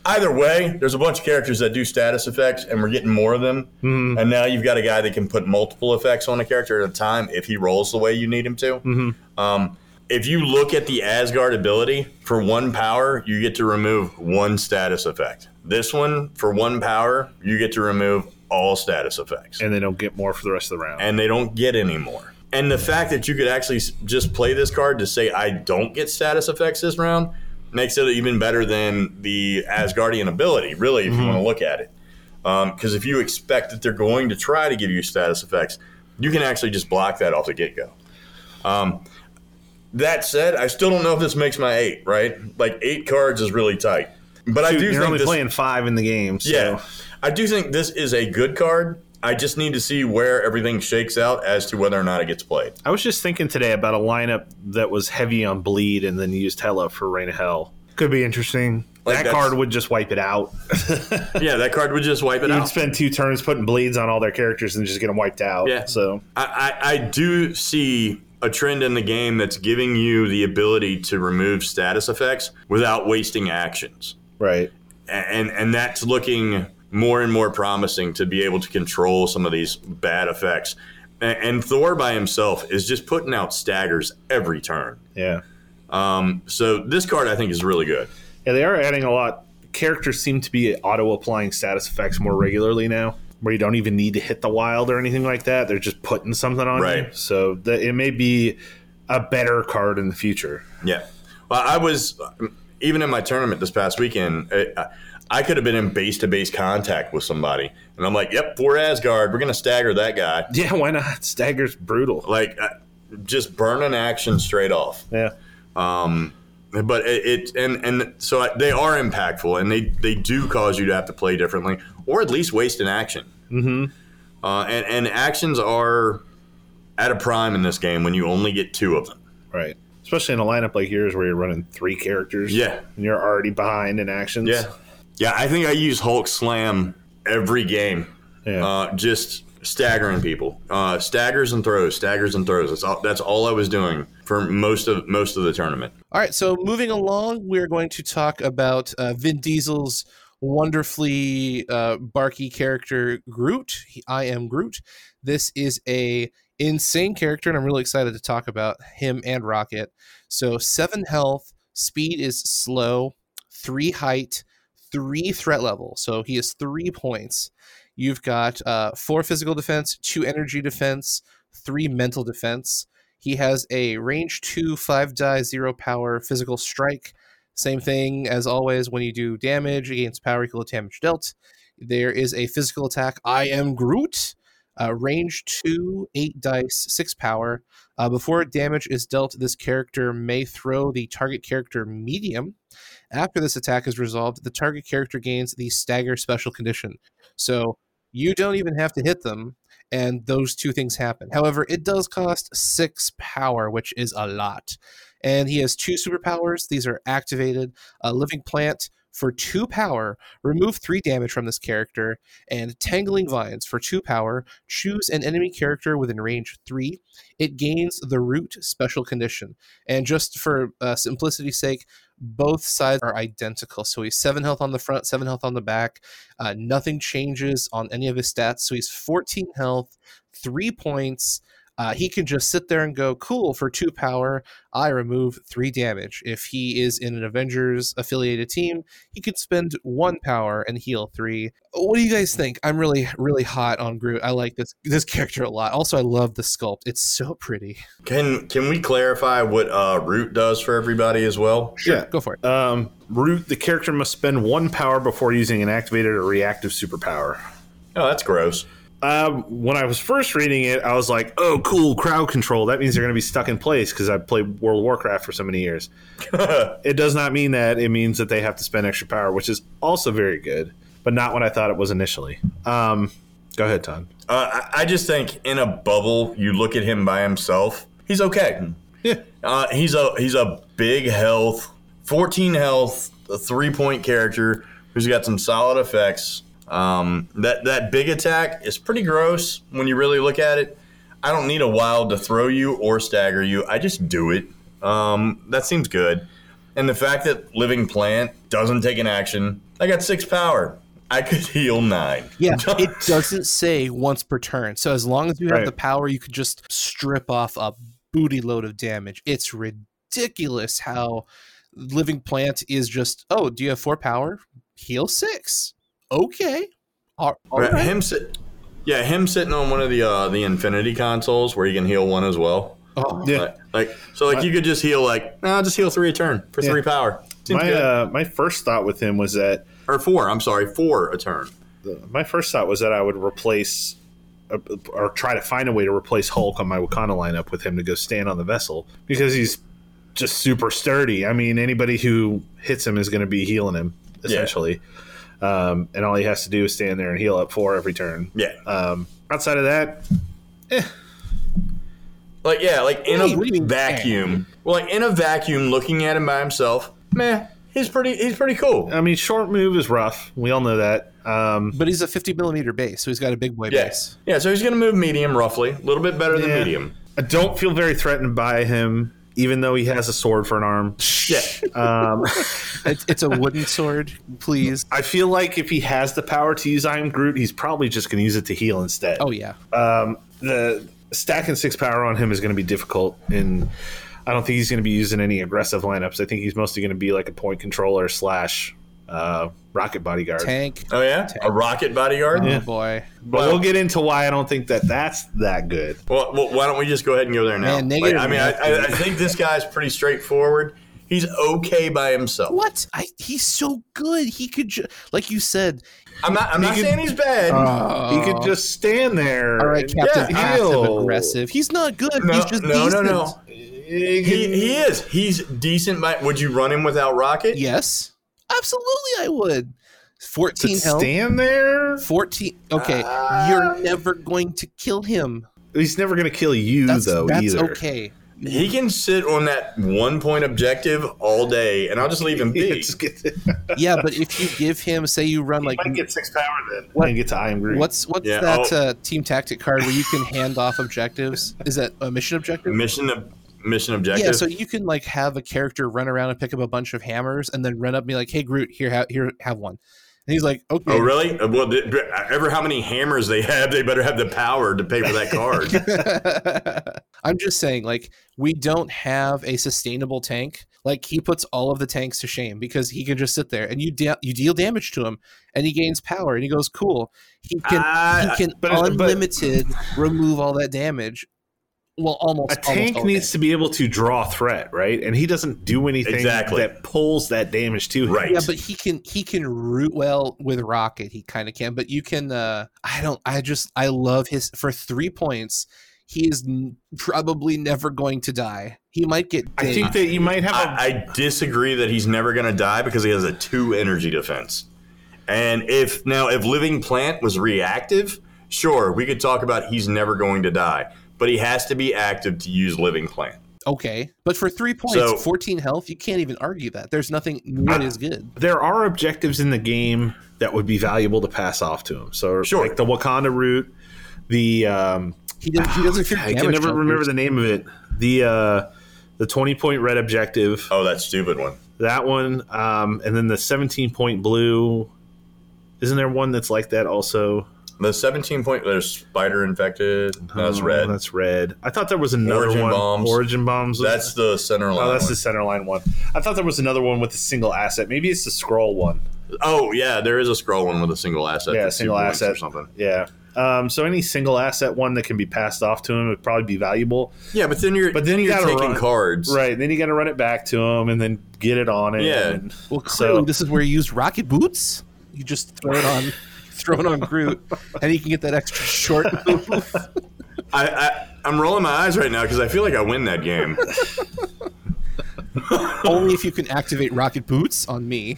either way, there's a bunch of characters that do status effects, and we're getting more of them. Mm-hmm. And now you've got a guy that can put multiple effects on a character at a time if he rolls the way you need him to. Mm-hmm. Um, if you look at the Asgard ability for one power, you get to remove one status effect. This one for one power, you get to remove all status effects And they don't get more for the rest of the round. and they don't get any more. And the fact that you could actually just play this card to say I don't get status effects this round makes it even better than the Asgardian ability, really, if you want to look at it. Because if you expect that they're going to try to give you status effects, you can actually just block that off the get go. Um, that said, I still don't know if this makes my eight, right? Like eight cards is really tight. But I do you're think only this, playing five in the game. So. yeah, I do think this is a good card. I just need to see where everything shakes out as to whether or not it gets played. I was just thinking today about a lineup that was heavy on bleed and then used Hela for Rain of Hell. Could be interesting. Like that card would just wipe it out. Yeah, that card would just wipe it out. You would spend two turns putting bleeds on all their characters and just get them wiped out. Yeah. So I, I, I do see a trend in the game that's giving you the ability to remove status effects without wasting actions. right. And and that's looking more and more promising to be able to control some of these bad effects. And, and Thor by himself is just putting out staggers every turn. Yeah. Um, so this card I think is really good. Yeah, they are adding a lot. Characters seem to be auto applying status effects more regularly now. where you don't even need to hit the wild or anything like that. They're just putting something on you. Right. So the, it may be a better card in the future. Yeah. Well, I was even in my tournament this past weekend. I, I could have been in base to base contact with somebody, and I'm like, "Yep, for Asgard, we're gonna stagger that guy." Yeah, why not? Stagger's brutal. Like, just burn an action straight off. Yeah. Um, but it, it and and so they are impactful, and they they do cause you to have to play differently, or at least waste an action. Mm-hmm. Uh, and and actions are at a prime in this game when you only get two of them. Right. Especially in a lineup like yours where you're running three characters. Yeah. And you're already behind in actions. Yeah, yeah. I think I use Hulk Slam every game. Yeah. Uh, just staggering people, uh, staggers and throws, staggers and throws. That's all. That's all I was doing for most of most of the tournament. All right, so moving along, we're going to talk about uh, Vin Diesel's wonderfully uh, barky character Groot. He, I am Groot. This is a insane character, and I'm really excited to talk about him and Rocket. So seven health, speed is slow, three height, three threat level. So he has three points. You've got uh, four physical defense, two energy defense, three mental defense. He has a range two, five die, zero power physical strike. Same thing as always when you do damage against power equal to damage dealt. There is a physical attack. I am Groot. Uh, range two, eight dice, six power. Uh, before damage is dealt, this character may throw the target character medium. After this attack is resolved, the target character gains the stagger special condition. So you don't even have to hit them, and those two things happen. However, it does cost six power, which is a lot. And he has two superpowers. These are activated. A living plant for two power. Remove three damage from this character. And tangling vines for two power. Choose an enemy character within range three. It gains the root special condition. And just for uh, simplicity's sake, both sides are identical. So he's seven health on the front, seven health on the back. Uh, nothing changes on any of his stats. So he's 14 health, three points. Uh, he can just sit there and go, cool, for two power, I remove three damage. If he is in an Avengers affiliated team, he could spend one power and heal three. What do you guys think? I'm really, really hot on Groot. I like this this character a lot. Also, I love the sculpt. It's so pretty. Can can we clarify what uh, Root does for everybody as well? Yeah. Go for it. Um, root, the character must spend one power before using an activated or reactive superpower. Oh, that's gross. Um, when I was first reading it, I was like, "Oh, cool, crowd control. That means they're going to be stuck in place because I played World of Warcraft for so many years." it does not mean that. It means that they have to spend extra power, which is also very good, but not what I thought it was initially. Um, go ahead, Todd. Uh, I, I just think in a bubble, you look at him by himself. He's okay. Yeah, Uh, he's a he's a big health, fourteen health, a three point character who's got some solid effects. Um, that that big attack is pretty gross when you really look at it. I don't need a wild to throw you or stagger you. I just do it. Um, that seems good. And the fact that living plant doesn't take an action, I got six power. I could heal nine. Yeah, it doesn't say once per turn. So as long as you have Right. the power, you could just strip off a booty load of damage. It's ridiculous how living plant is just, oh, do you have four power? Heal six. Okay. All, all Right. Him sit, yeah, him sitting on one of the uh, the Infinity consoles where you can heal one as well. Oh, yeah. Like, like so, like you could just heal like, no, just heal three a turn for Yeah. three power. Seems my uh, my first thought with him was that or four. I'm sorry, four a turn. my first thought was that I would replace uh, or try to find a way to replace Hulk on my Wakanda lineup with him to go stand on the vessel because he's just super sturdy. I mean, anybody who hits him is going to be healing him essentially, um, and all he has to do is stand there and heal up four every turn. Yeah, Um, outside of that, like yeah, like in What do you- what do you a mean, vacuum. Well, like in a vacuum, looking at him by himself, man, He's pretty. He's pretty cool. I mean, short move is rough. We all know that. Um, but he's a 50 millimeter base, so he's got a big boy Yeah, base. yeah. So he's gonna move medium, roughly, a little bit better than medium. I don't feel very threatened by him, even though he has a sword for an arm. Yeah, Um, It's, it's a wooden sword, please. I feel like if he has the power to use I am Groot, he's probably just going to use it to heal instead. Oh, yeah. Um, the stacking six power on him is going to be difficult, and I don't think he's going to be using any aggressive lineups. I think he's mostly going to be like a point controller slash uh, rocket bodyguard. Tank. Oh yeah, a rocket bodyguard. Oh Yeah. boy. But we'll get into why I don't think that that's that good. Well, well, why don't we just go ahead and go there now? Man, Like, I mean, I, I, I think this guy's pretty straightforward. He's okay by himself. What? I, he's so good. He could, ju- like you said. I'm not. I'm not could- saying he's bad. He could just stand there. All right, Captain yeah, Passive. Aggressive. He's not good. no, he's just no, no, decent. no. He He, he is. He's decent. By, would you run him without rocket? Yes, absolutely. I would. to Fourteen health. stand there. Fourteen. Okay, Ah. you're never going to kill him. He's never going to kill you That's, though that's either. okay. He can sit on that one point objective all day, and I'll just leave him be. Yeah, but if you give him, say, you run like I might get six power then. What- And get to I am Groot. what's what's Yeah, that oh. uh, team tactic card where you can hand off objectives? Is that a mission objective? mission ob- mission objective. Yeah, so you can like have a character run around and pick up a bunch of hammers, and then run up and be like, "Hey, Groot, here, ha- here, have one." And he's like, "Okay." oh, really? Uh, Well, th- ever how many hammers they have, they better have the power to pay for that card. I'm just saying, like, we don't have a sustainable tank. Like, he puts all of the tanks to shame because he can just sit there and you da- you deal damage to him, and he gains power, and he goes, "Cool." He can Ah, he can but- but- unlimited remove all that damage. Well, almost a almost tank all needs to be able to draw threat, right? And he doesn't do anything Exactly. that pulls that damage to him. Right. Yeah, but he can he can root well with rocket. He kind of can, but you can. uh I don't. I just I love his for three points. He is n- probably never going to die. He might get. I think that you might have a I, I disagree that he's never going to die because he has a two energy defense. And if now if living plant was reactive, sure we could talk about he's never going to die, but he has to be active to use living plant. okay, but for three points, So- fourteen health, you can't even argue that. There's nothing near as good. there are objectives in the game that would be valuable to pass off to him. So Sure. like the Wakanda route, the um He doesn't. He doesn't fear I can never remember the name of it. The uh the 20 point red objective, Oh, that stupid one. that one um and then the 17 point blue isn't there one that's like that also? The 17 point there's spider infected. That's Oh, red. That's red. I thought there was another Origin one. bombs. Origin bombs. That's the center line. Oh, that's one. the center line one. I thought there was another one with a single asset. Maybe it's the scroll one. oh yeah, there is a scroll one with a single asset. Yeah, single asset or something. Yeah. Um, so any single asset one that can be passed off to him would probably be valuable. Yeah, but then you're But then you you're gotta taking run- cards. Right. Then you got to run it back to him and then get it on it. Yeah. and- Well, clearly, So- this is where you use rocket boots. You just throw it on, throw it on Groot, and he can get that extra short move. I, I I'm rolling my eyes right now because I feel like I win that game. Only if you can activate rocket boots on me.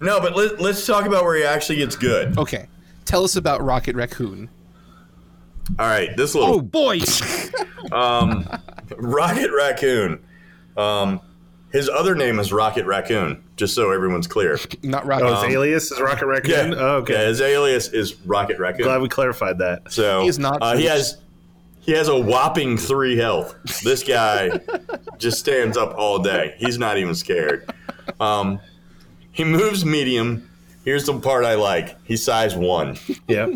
no, but let, let's talk about where he actually gets good. Okay, tell us about Rocket Raccoon. All right, this little Oh boy! um, Rocket Raccoon. Um, his other name is Rocket Raccoon, just so everyone's clear. Not Oh, Rocket. his alias is Rocket Raccoon? Yeah. Oh, okay. Yeah, his alias is Rocket Raccoon. Glad we clarified that. so he's not Uh, he has he has a whopping three health. This guy just stands up all day. He's not even scared. Um, he moves medium. Here's the part I like. He's size one. Yeah.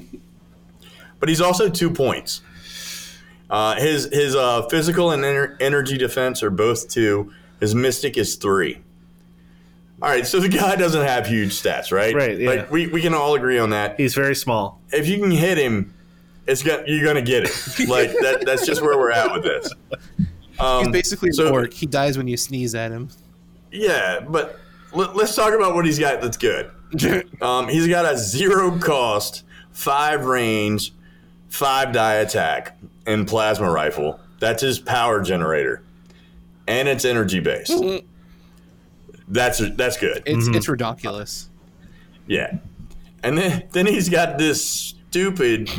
but he's also two points. Uh, his his uh, physical and ener- energy defense are both two. His mystic is three. All right, so the guy doesn't have huge stats, right? Right, yeah. Like we, we can all agree on that. He's very small. If you can hit him, it's gonna, you're gonna get it. Like that. That's just where we're at with this. Um, He's basically an so- orc. He dies when you sneeze at him. Yeah, but let, let's talk about what he's got that's good. Um, he's got a zero cost, five range, five die attack, and plasma rifle. That's his power generator, and it's energy based. That's that's good. It's Mm-hmm. it's ridiculous. Yeah, and then then he's got this stupid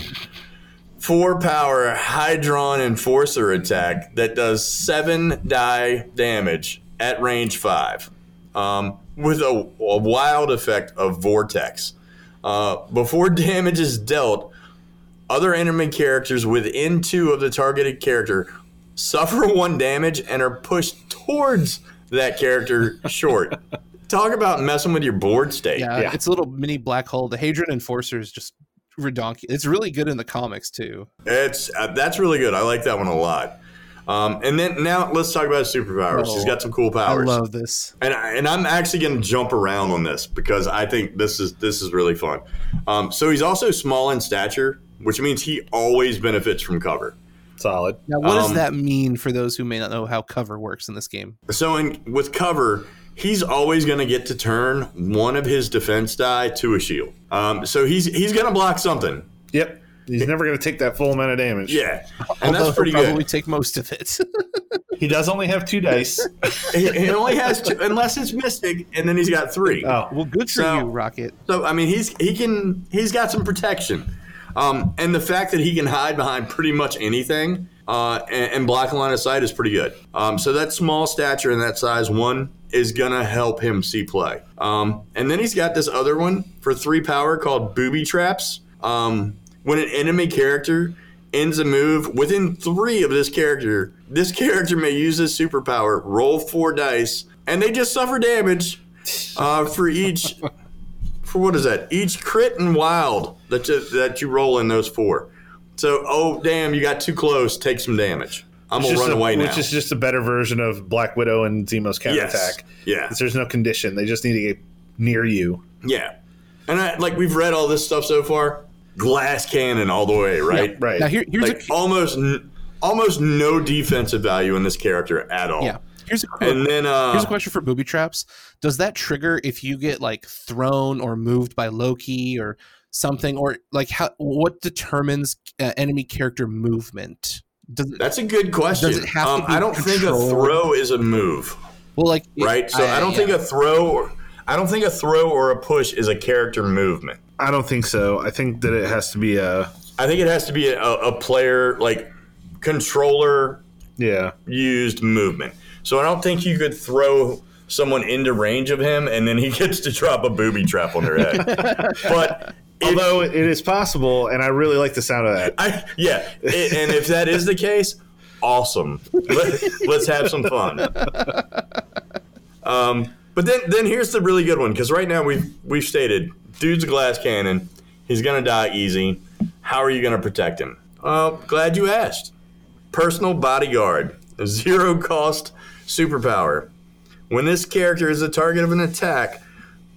four power Hadron Enforcer attack that does seven die damage at range five, um, with a, a wild effect of Vortex. Uh, before damage is dealt, other enemy characters within two of the targeted character suffer one damage and are pushed towards that character short. Talk about messing with your board state. Yeah, Yeah. it's a little mini black hole. The Hadron Enforcer is just redonkulous. It's really good in the comics too. It's uh, that's really good. I like that one a lot. Um, and then now let's talk about his superpowers. Oh, He's got some cool powers. I powers. love this. and I, and I'm actually going to jump around on this because I think this is this is really fun. Um, so he's also small in stature, which means he always benefits from cover. Solid. Now, what does Um, that mean for those who may not know how cover works in this game? So in with cover, he's always going to get to turn one of his defense die to a shield. Um, so he's he's going to block something. Yep. He's never going to take that full amount of damage. Yeah, and Although that's pretty he'll probably good. take most of it. He does only have two dice. he, he only has two, unless it's mystic, and then he's got three. Oh. well, good for So- you, Rocket. So I mean, he's he can he's got some protection, um, and the fact that he can hide behind pretty much anything uh, and, and block a line of sight is pretty good. Um, so that small stature and that size one is gonna help him see play. Um, and then he's got this other one for three power called booby traps. Um, when an enemy character ends a move within three of this character, this character may use his superpower, roll four dice, and they just suffer damage uh, for each for what is that? Each crit and wild that you, that you roll in those four. So, oh damn, you got too close. Take some damage. I'm gonna run a- away now. Which is just a better version of Black Widow and Zemo's counterattack. Yeah, There's no condition. They just need to get near you. yeah, and I, like we've read all this stuff so far. Glass cannon all the way, right? Right. Now here, here's Like a almost n- almost no defensive value in this character at all. yeah. Here's a And then uh, Here's a question for booby traps. Does that trigger if you get like thrown or moved by Loki or something, or like how? What determines uh, enemy character movement? Does it, that's a good question. Does it have to um, be I don't think a throw is a move. well, like right? So I, don't think a throw, or, I don't think a throw or a push is a character movement. I don't think so. I think that it has to be a I think it has to be a, a player like controller yeah. used movement. So I don't think you could throw someone into range of him and then he gets to drop a booby trap on their head. but Although it is possible, and I really like the sound of that. I yeah, it, and if that is the case, awesome. Let, let's have some fun. Um, but then then here's the really good one because right now we've we've stated dude's a glass cannon. He's gonna die easy. How are you gonna protect him? Uh, glad you asked. Personal bodyguard, zero cost superpower. When this character is the target of an attack,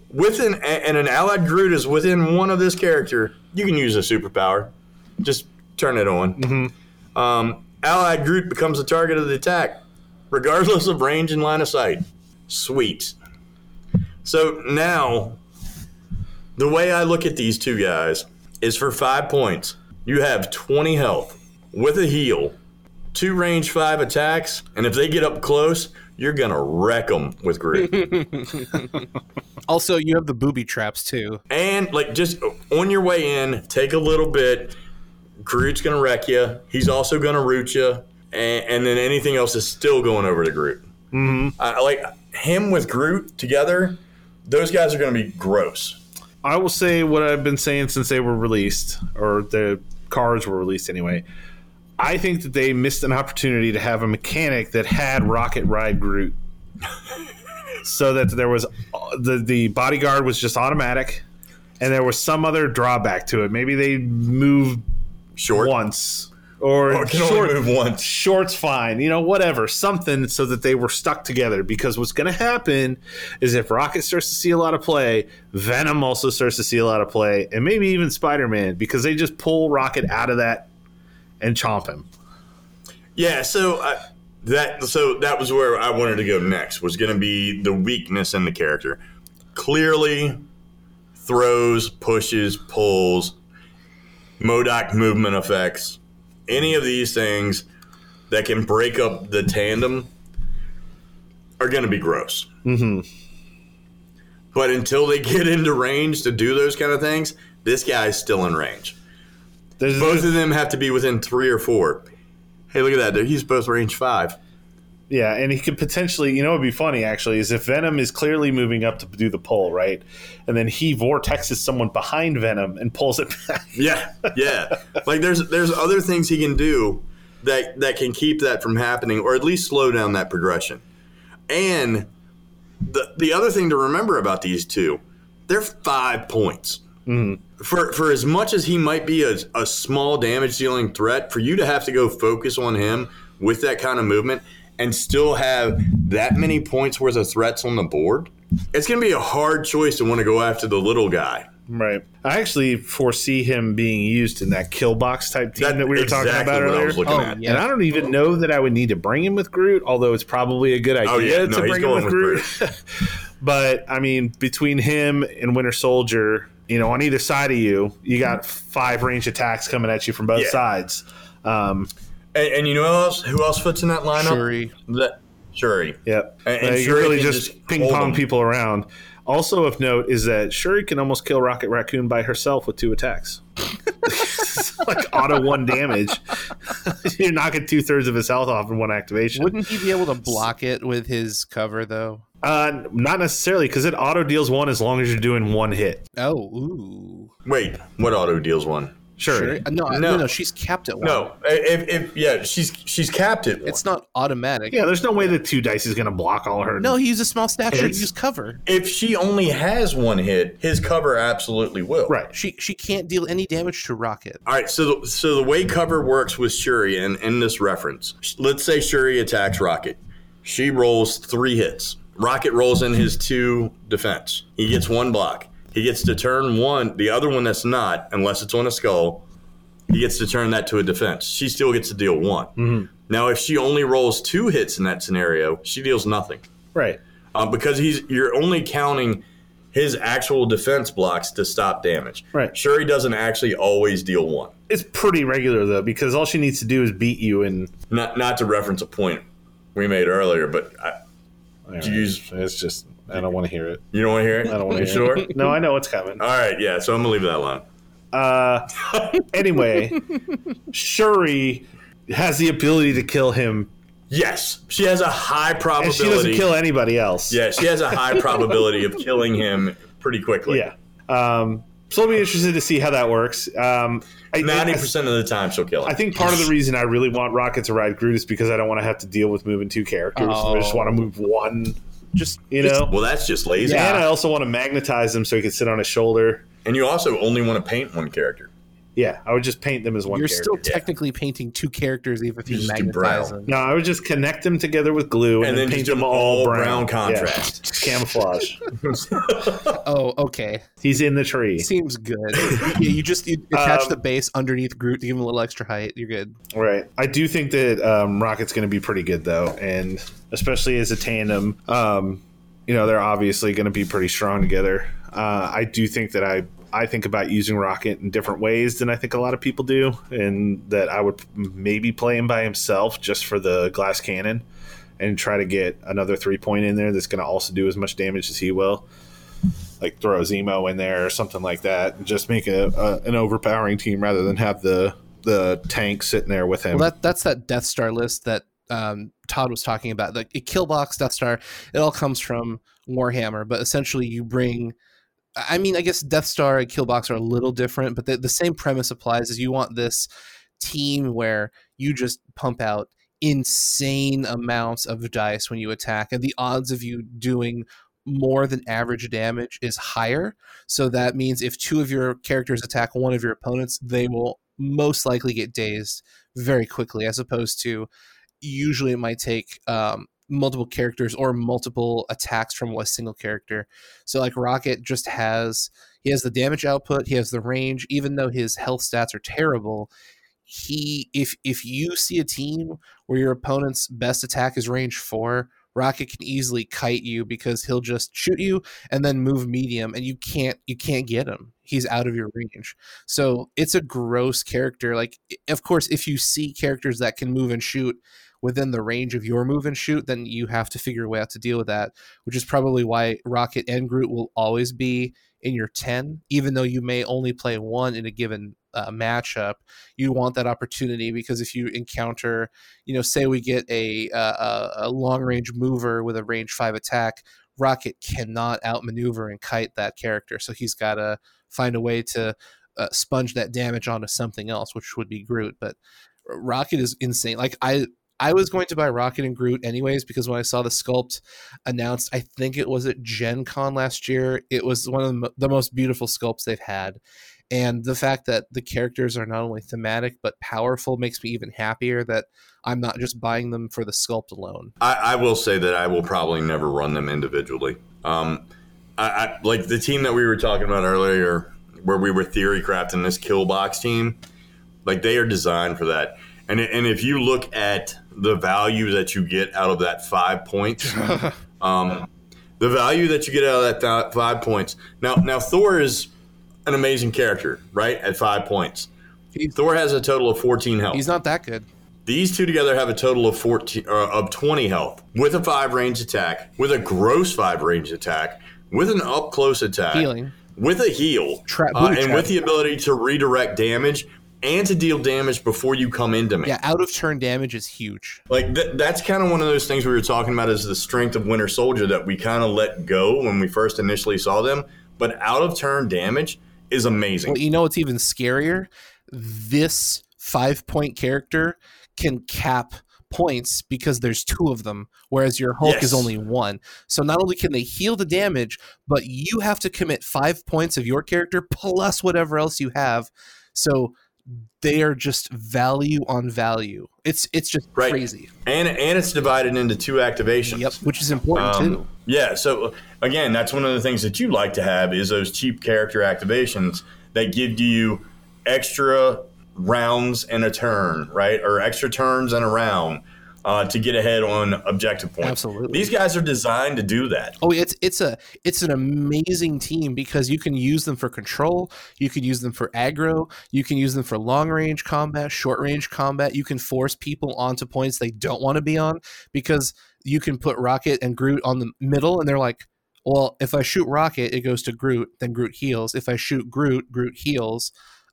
within and an allied Groot is within one of this character, you can use a superpower. Just turn it on. Um, allied Groot becomes the target of the attack, regardless of range and line of sight. Sweet. So now, the way I look at these two guys is for five points, you have 20 health with a heal, two range five attacks, and if they get up close, you're gonna wreck them with Groot. Also, you have the booby traps too. and like just on your way in, take a little bit. Groot's gonna wreck you. He's also gonna root you, and, and then anything else is still going over to Groot. Mm-hmm. I like him with Groot together. Those guys are gonna be gross. I will say what I've been saying since they were released, or the cards were released anyway. I think that they missed an opportunity to have a mechanic that had Rocket Ride Groot, so that there was the the bodyguard was just automatic, and there was some other drawback to it. Maybe they moved Short. once, or Or short, only move once. short's fine, you know, whatever, something so that they were stuck together. Because what's going to happen is if Rocket starts to see a lot of play, Venom also starts to see a lot of play, and maybe even Spider Man, because they just pull Rocket out of that and chomp him. Yeah, so uh, that so that was where I wanted to go next. Was going to be the weakness in the character. Clearly, throws, pushes, pulls, MODOK movement effects, any of these things that can break up the tandem are going to be gross. Mm-hmm. But until they get into range to do those kind of things, this guy's still in range. There's, Both of them have to be within three or four. Hey, look at that. He's both range five. yeah, and he could potentially, you know, it'd be funny actually, is if Venom is clearly moving up to do the pull, right? And then he vortexes someone behind Venom and pulls it back. Yeah, yeah. like there's there's other things he can do that that can keep that from happening, or at least slow down that progression. And the the other thing to remember about these two, they're five points. Mm-hmm. For for as much as he might be a, a small damage dealing threat, for you to have to go focus on him with that kind of movement and still have that many points worth of threats on the board, it's going to be a hard choice to want to go after the little guy. Right. I actually foresee him being used in that kill box type team that, That- we were talking exactly about what I earlier. was looking Oh, at. yeah. And I don't even know that I would need to bring him with Groot, although it's probably a good oh, idea Oh, yeah. No, to bring him going with with Groot. but I mean, between him and Winter Soldier, you know, on either side of you, you got five range attacks coming at you from both Yeah. sides. Um, And, and you know who else, who else fits in that lineup? Shuri. That, Shuri. Yep. And- and Uh, you Shuri really just, just ping pong them. people around. Also of note is that Shuri can almost kill Rocket Raccoon by herself with two attacks. It's like auto one damage. You're knocking two thirds of his health off in one activation. Wouldn't he be able to block it with his cover though? Uh, not necessarily because it auto deals one as long as you're doing one hit. Oh, ooh. Wait, what auto deals one? Shuri. Uh, No, no, No. no, she's capped at one. No, if, if yeah, she's she's capped at one. It's not automatic. Yeah, there's no way that two dice is going to block all her. No, he uses small stature to It's- use cover. if she only has one hit, his cover absolutely will. right. She she can't deal any damage to Rocket. All right, so the, so the way cover works with Shuri in, in this reference, let's say Shuri attacks Rocket. She rolls three hits. Rocket rolls in his two defense. He gets one block. He gets to turn one, the other one that's not, unless it's on a skull, he gets to turn that to a defense. She still gets to deal one. Now, if she only rolls two hits in that scenario, she deals nothing. Right. Um, because he's you're only counting his actual defense blocks to stop damage. Right. Shuri doesn't actually always deal one. It's pretty regular though because all she needs to do is beat you and Not not to reference a point we made earlier, but I, Use- it's just I don't want to hear it. you don't want to hear it. I don't want You to sure? It. Sure? No, I know what's coming. All right, yeah. So I'm gonna leave that alone. Uh, anyway, Shuri has the ability to kill him, Yes, she has a high and probability. she doesn't kill anybody else. Yeah, she has a high probability of killing him pretty quickly. yeah. Um, so I'll be interested to see how that works. Um, ninety I- percent of the time she'll kill him. I think part of the reason I really want Rocket to ride Groot is because I don't want to have to deal with moving two characters. I just Oh. want to move one. Just You know. well, that's just lazy. And I also want to magnetize him so he can sit on his shoulder. And you also only want to paint one character. Yeah, I would just paint them as one. you're character. still technically painting two characters even if you, You just do magnetize brown. them. No, I would just connect them together with glue and, And then then paint just them all all brown, brown contrast. Just camouflage. Oh, okay. He's in the tree. Seems good. yeah, you just you attach Um, the base underneath Groot to give him a little extra height. You're good. Right. I do think that um, Rocket's going to be pretty good though, and especially as a tandem, um, you know, they're obviously going to be pretty strong together. Uh, I do think that I I think about using Rocket in different ways than I think a lot of people do, and that I would maybe play him by himself just for the glass cannon, and try to get another three point in there that's going to also do as much damage as he will. Like throw Zemo in there or something like that, and just make a, a an overpowering team rather than have the the tank sitting there with him. Well, that that's that Death Star list that um, Todd was talking about. The Killbox Death Star. It all comes from Warhammer, but essentially you bring. I mean, I guess Death Star and Killbox are a little different, but the, the same premise applies. Is you want this team where you just pump out insane amounts of dice when you attack, and the odds of you doing more than average damage is higher. So that means if two of your characters attack one of your opponents, they will most likely get dazed very quickly, as opposed to usually it might take um, multiple characters or multiple attacks from a single character. So like Rocket just has he has the damage output, he has the range, even though his health stats are terrible. He if if you see a team where your opponent's best attack is range four, Rocket can easily kite you because he'll just shoot you and then move medium and you can't you can't get him. He's out of your range. So it's a gross character. Like of course if you see characters that can move and shoot within the range of your move and shoot, then you have to figure a way out to deal with that, which is probably why Rocket and Groot will always be in your 10, even though you may only play one in a given uh, matchup. You want that opportunity because if you encounter, you know, say we get a, uh, a long range mover with a range five attack, Rocket cannot outmaneuver and kite that character. So he's got to find a way to uh, sponge that damage onto something else, which would be Groot. But Rocket is insane. Like I, I was going to buy Rocket and Groot anyways because when I saw the sculpt announced, I think it was at Gen Con last year. It was one of the, most beautiful sculpts they've had, And the fact that the characters are not only thematic but powerful makes me even happier that I'm not just buying them for the sculpt alone. I, I will say that I will probably never run them individually. Um, I, I, like the team that we were talking about earlier, where we were theory crafting this kill box team. Like they are designed for that. And and if you look at the value that you get out of that five points, um, the value that you get out of that th- five points. Now now Thor is an amazing character, right? At five points, He's- Thor has a total of fourteen health. He's not that good. These two together have a total of 14 uh, of 20 health with a 5 range attack, with a gross 5 range attack, with an up close attack, Healing. with a heal, Trap- uh, and with the ability to redirect damage and to deal damage before you come into me. Yeah, out of turn damage is huge. Like th- that's kind of one of those things we were talking about is the strength of Winter Soldier that we kind of let go when we first initially saw them, but out of turn damage is amazing. Well, you know what's even scarier? This five point character can cap points because there's two of them, whereas your Hulk is only one. So not only can they heal the damage, but you have to commit five points of your character plus whatever else you have. So they are just value on value. It's it's just Right. crazy. and and it's divided into two activations. Yep, which is important Um, too. Yeah, so again, that's one of the things that you like to have is those cheap character activations that give you extra rounds and a turn, right? Or extra turns and a round uh, to get ahead on objective points. Absolutely. These guys are designed to do that. Oh, it's it's a it's an amazing team because you can use them for control, you can use them for aggro, you can use them for long range combat, short range combat. You can force people onto points they don't want to be on because you can put Rocket and Groot on the middle, and they're like, well, if I shoot Rocket, it goes to Groot, then Groot heals. If I shoot Groot, Groot heals.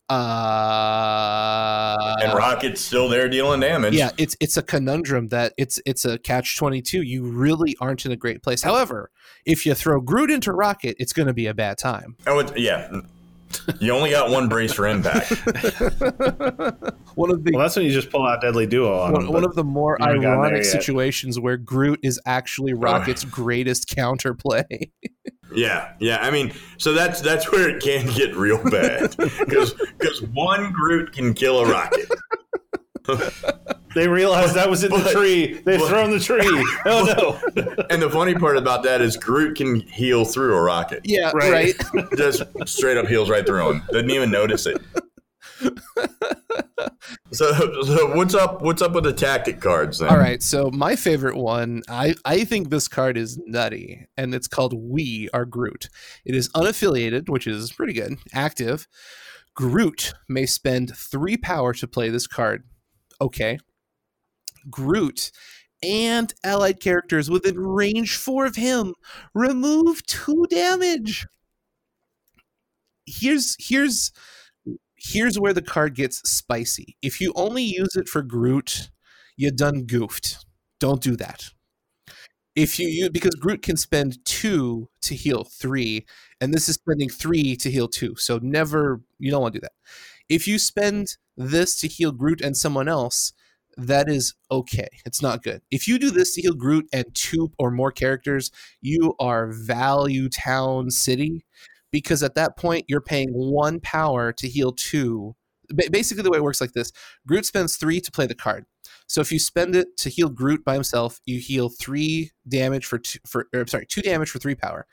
Uh, And Rocket's still there dealing damage. yeah, it's it's a conundrum that it's it's a catch twenty two. You really aren't in a great place. However, if you throw Groot into Rocket, it's going to be a bad time. Oh, yeah. You only got one brace for impact. One of the Well, that's when you just pull out Deadly Duo on one, them, one of the more you haven't gotten there ironic situations where Groot is actually Rocket's greatest counterplay. Yeah, yeah. I mean, so that's that's where it can get real bad because because one Groot can kill a rocket. they realized that was in the tree. They've but- thrown the tree. Oh no! And the funny part about that is Groot can heal through a rocket. yeah, right. Right. Just straight up heals right through him. Didn't even notice it. So, so what's up? What's up with the tactic cards then? All right, so my favorite one, I, I think this card is nutty, and it's called We Are Groot. It is unaffiliated, which is pretty good. Active. Groot may spend three power to play this card. Okay. Groot and allied characters within range four of him remove two damage. Here's here's here's where the card gets spicy. If you only use it for Groot, you done goofed. Don't do that. If you use because Groot can spend two to heal three, and this is spending three to heal two. So never you don't want to do that. If you spend this to heal Groot and someone else, that is okay. It's not good. If you do this to heal Groot and two or more characters, you are value town city because at that point you're paying one power to heal two. Basically, the way it works like this: Groot spends three to play the card. So if you spend it to heal Groot by himself, you heal three damage for two, for or, sorry two damage for three power.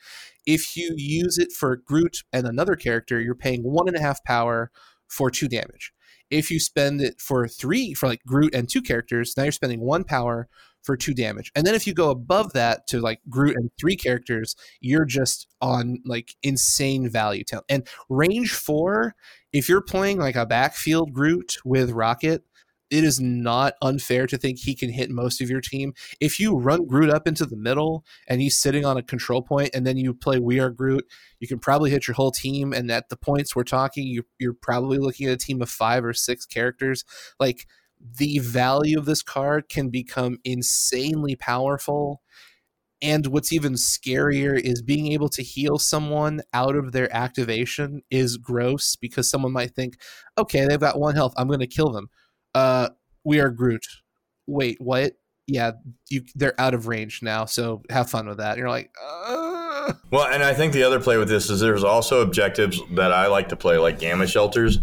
If you use it for Groot and another character, you're paying one and a half power for two damage. If you spend it for three for like Groot and two characters, now you're spending one power for two damage. And then if you go above that to like Groot and three characters, you're just on like insane value town. And range four, if you're playing like a backfield Groot with Rocket, it is not unfair to think he can hit most of your team. If you run Groot up into the middle and he's sitting on a control point, and then you play We Are Groot, you can probably hit your whole team. And at the points we're talking, you, you're probably looking at a team of five or six characters. Like the value of this card can become insanely powerful. And what's even scarier is being able to heal someone out of their activation is gross because someone might think, okay, they've got one health. I'm going to kill them. Uh, we are Groot. Wait, what? Yeah, you they're out of range now, so have fun with that. And you're like, uh, Well, and I think the other play with this is there's also objectives that I like to play, like gamma shelters,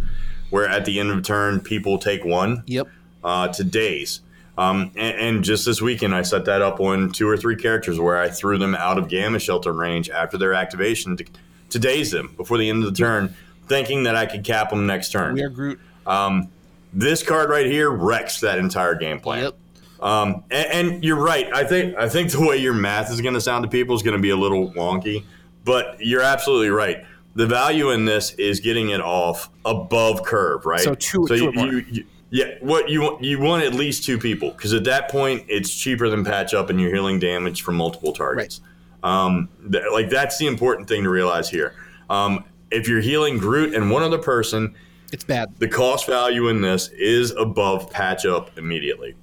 where at the end of turn people take one Yep. uh, to days. Um, and, and just this weekend, I set that up on two or three characters where I threw them out of gamma shelter range after their activation to, to daze them before the end of the turn, thinking that I could cap them next turn. We are Groot. Um, this card right here wrecks that entire game plan. Yep. Um, and, and you're right. I think I think the way your math is going to sound to people is going to be a little wonky, but you're absolutely right. The value in this is getting it off above curve, right? So two- two you, you, you- yeah, what you want you want at least two people because at that point it's cheaper than patch up and you're healing damage from multiple targets. Um, th- like that's the important thing to realize here. Um, if you're healing Groot and one other person, It's bad. the cost value in this is above patch up immediately.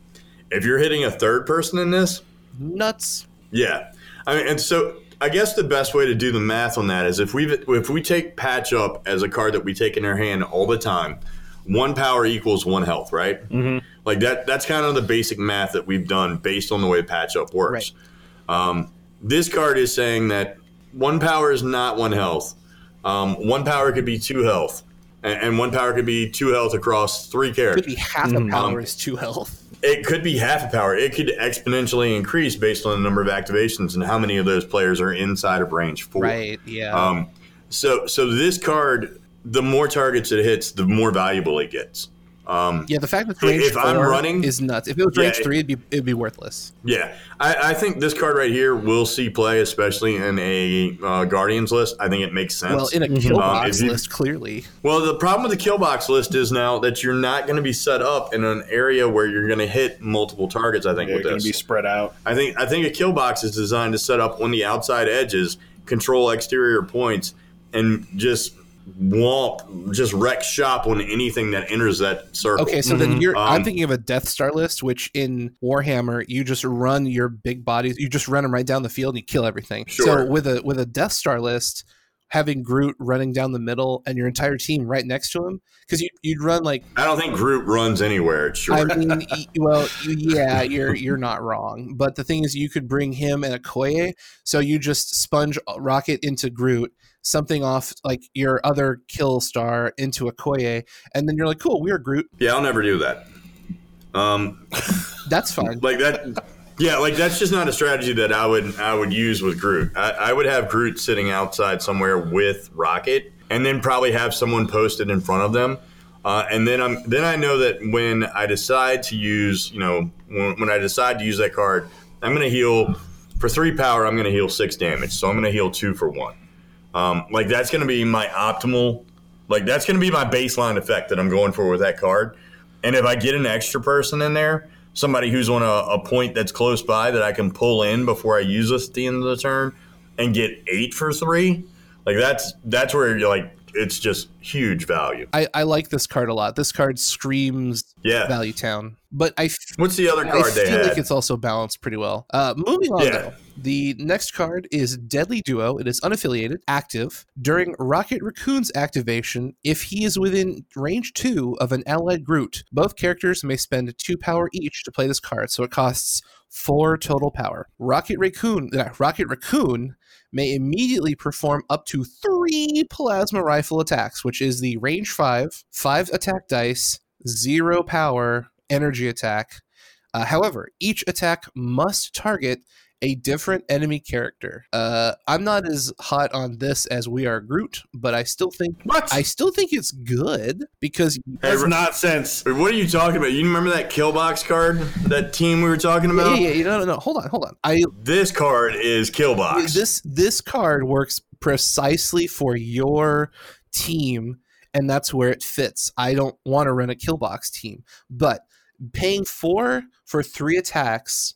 If you're hitting a third person in this, Nuts. yeah. I mean, and so I guess the best way to do the math on that is if we if we take patch up as a card that we take in our hand all the time, one power equals one health, right? Mm-hmm. Like that. That's kind of the basic math that we've done based on the way patch up works. Um, this card is saying that one power is not one health. Um, one power could be two health, and, and one power could be two health across three characters. Could characters. be half a power is two health. It could be half a power. It could exponentially increase based on the number of activations and how many of those players are inside of range four. Right. Yeah. Um, so, so this card, the more targets it hits, the more valuable it gets. Um, yeah. The fact that it's if- range if I'm running- is nuts. If it was Yeah, range it- three, it'd be it'd be worthless. yeah, I, I think this card right here will see play, especially in a uh, Guardians list. I think it makes sense. Well, in a kill Um, box if you- list, clearly. Well, the problem with the kill box list is now that you're not going to be set up in an area where you're going to hit multiple targets. I think They're with going this, to be spread out. I think I think a kill box is designed to set up on the outside edges, control exterior points, and just womp, just wreck shop on anything that enters that circle. Okay, so then you're. I'm Um, thinking of a Death Star list, which in Warhammer you just run your big bodies. You just run them right down the field and you kill everything. So with a with a Death Star list, having Groot running down the middle and your entire team right next to him, because you you'd run like I don't think Groot runs anywhere. It's short. I mean, well, yeah, you're you're not wrong. But the thing is, you could bring him and Okoye, so you just sponge Rocket into Groot, something off like your other kill star into Okoye, and then you're like, cool, we're Groot. yeah, I'll never do that. Um, That's fine. like that. Yeah, like that's just not a strategy that I would I would use with Groot. I, I would have Groot sitting outside somewhere with Rocket, and then probably have someone posted in front of them. Uh, and then I'm then I know that when I decide to use, you know, when, when I decide to use that card, I'm going to heal for three power. I'm going to heal six damage, so I'm going to heal two for one. Um, like that's going to be my optimal. Like that's going to be my baseline effect that I'm going for with that card. And if I get an extra person in there, somebody who's on a, a point that's close by that I can pull in before I use this at the end of the turn and get eight for three, like that's that's where you're like it's just huge value. I, I like this card a lot. This card screams Yeah. Value Town, but I, f- What's the other I card they feel had? like it's also balanced pretty well. Uh, moving on, Yeah. though, the next card is Deadly Duo. It is unaffiliated, active during Rocket Raccoon's activation. If he is within range two of an allied Groot, both characters may spend two power each to play this card, so it costs four total power. Rocket Raccoon, uh, Rocket Raccoon may immediately perform up to three plasma rifle attacks, which is the range five, five attack dice, zero power energy attack. Uh, however, each attack must target a different enemy character. Uh, I'm not as hot on this as we are Groot, but I still think What? I still think it's good because That's not sense. What are you talking about? You remember that Killbox card? That team we were talking about? yeah, yeah, no, no, no. Hold on, hold on. I This card is Killbox. this this card works precisely for your team and that's where it fits i don't want to run a killbox team but paying four for three attacks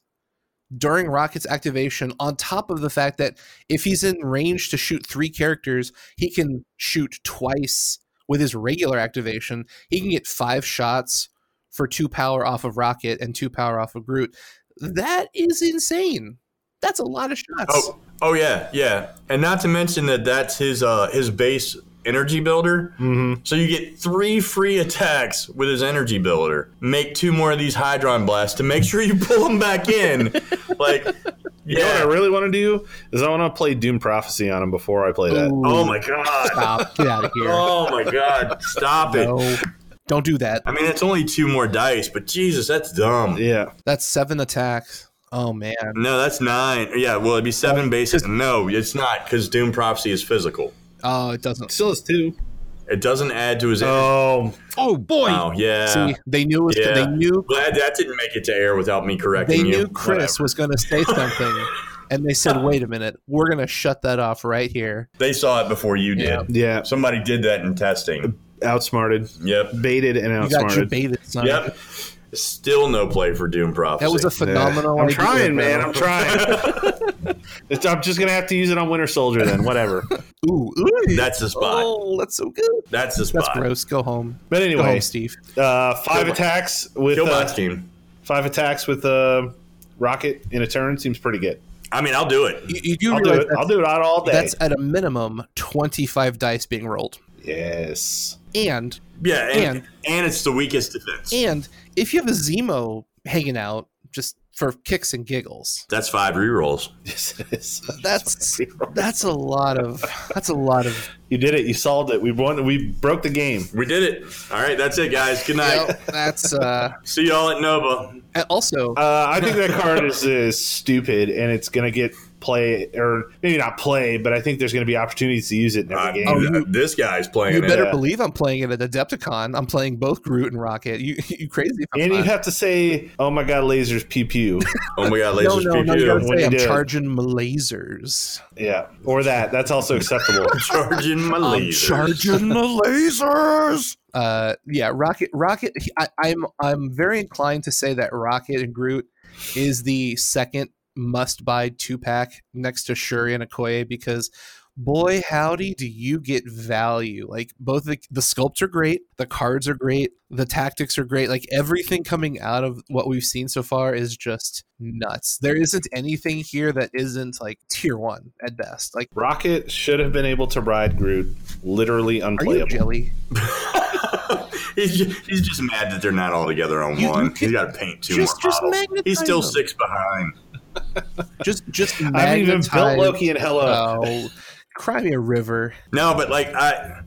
during rocket's activation on top of the fact that if he's in range to shoot three characters he can shoot twice with his regular activation. He can get five shots for two power off of rocket and two power off of groot. That is insane. That's a lot of shots. Oh, oh yeah, yeah, and not to mention that that's his uh, his base energy builder. Mm-hmm. So you get three free attacks with his energy builder. Make two more of these hydron blasts to make sure you pull them back in. like You know what I really want to do is I want to play Doom Prophecy on him before I play that. Ooh, Oh my god. Stop! Get out of here! Oh my god. Stop it. don't do that. I mean, it's only two more dice, but Jesus, that's dumb. Yeah, That's seven attacks. Oh man. No, that's nine. Yeah, well, it'd be seven bases. No, it's not because Doom Prophecy is physical. Oh, it doesn't. still is two. It doesn't add to his. Oh, Oh boy. Oh, yeah. See, they knew it was, Yeah. they knew Glad that didn't make it to air without me correcting they you. knew Chris Whatever. was going to say something, and they said, "Wait a minute, we're going to shut that off right here." They saw it before you did. Yeah. yeah, Somebody did that in testing. outsmarted, Yep. baited, and You got your outsmarted. baited son. Yep. Still no play for Doom Prophecy. That was a phenomenal. I'm trying, man. I'm trying. it's, I'm just gonna have to use it on Winter Soldier then. Whatever. Ooh, ooh. That's the spot. Oh, that's so good. That's the spot. That's gross. Go home. But Go anyway, home, Steve. uh, five Killbot. attacks with Killbot's uh, team. five attacks with uh, Rocket in a turn seems pretty good. I mean, I'll do it. You, you do I'll do it. that's, I'll do it all day. that's at a minimum twenty-five dice being rolled, yes. and Yeah, and, And- and it's the weakest defense. and if you have a Zemo hanging out just for kicks and giggles, That's five rerolls. Yes, it is. that's that's a lot of that's a lot of You did it. You solved it. We won. We broke the game. We did it. All right, that's it, guys. Good night. Well, that's uh See y'all at Nova. also Uh, I think that card is, is stupid, and it's gonna get play, or maybe not play, but I think there's gonna be opportunities to use it in every game. Oh, you- this guy's playing you it. better yeah. believe I'm playing it at Adepticon. I'm playing both Groot and Rocket. You you crazy? if I'm and you have to say, "Oh my god, lasers, pew pew." Oh my god, lasers no, no, you PQ. gotta when say I'm charging my lasers. yeah, or that. That's also acceptable. Charging my I'm lasers. charging the lasers. Uh, yeah, Rocket. Rocket. he- I, I'm I'm very inclined to say that Rocket and Groot is the second must-buy two-pack next to Shuri and Okoye because. Boy, howdy, do you get value? Like both the, the sculpts are great, the cards are great, the tactics are great. Like everything coming out of what we've seen so far is just nuts. There isn't anything here that isn't like tier one at best. Like, Rocket should have been able to ride Groot, literally are you unplayable. jelly? he's, just, he's just mad that they're not all together on You- one. you he's got to paint two just- more just models. magnetize He's still them. six behind. Just just I haven't even built magnetize- Loki and Hela. Oh, cry me a river. No, but like I,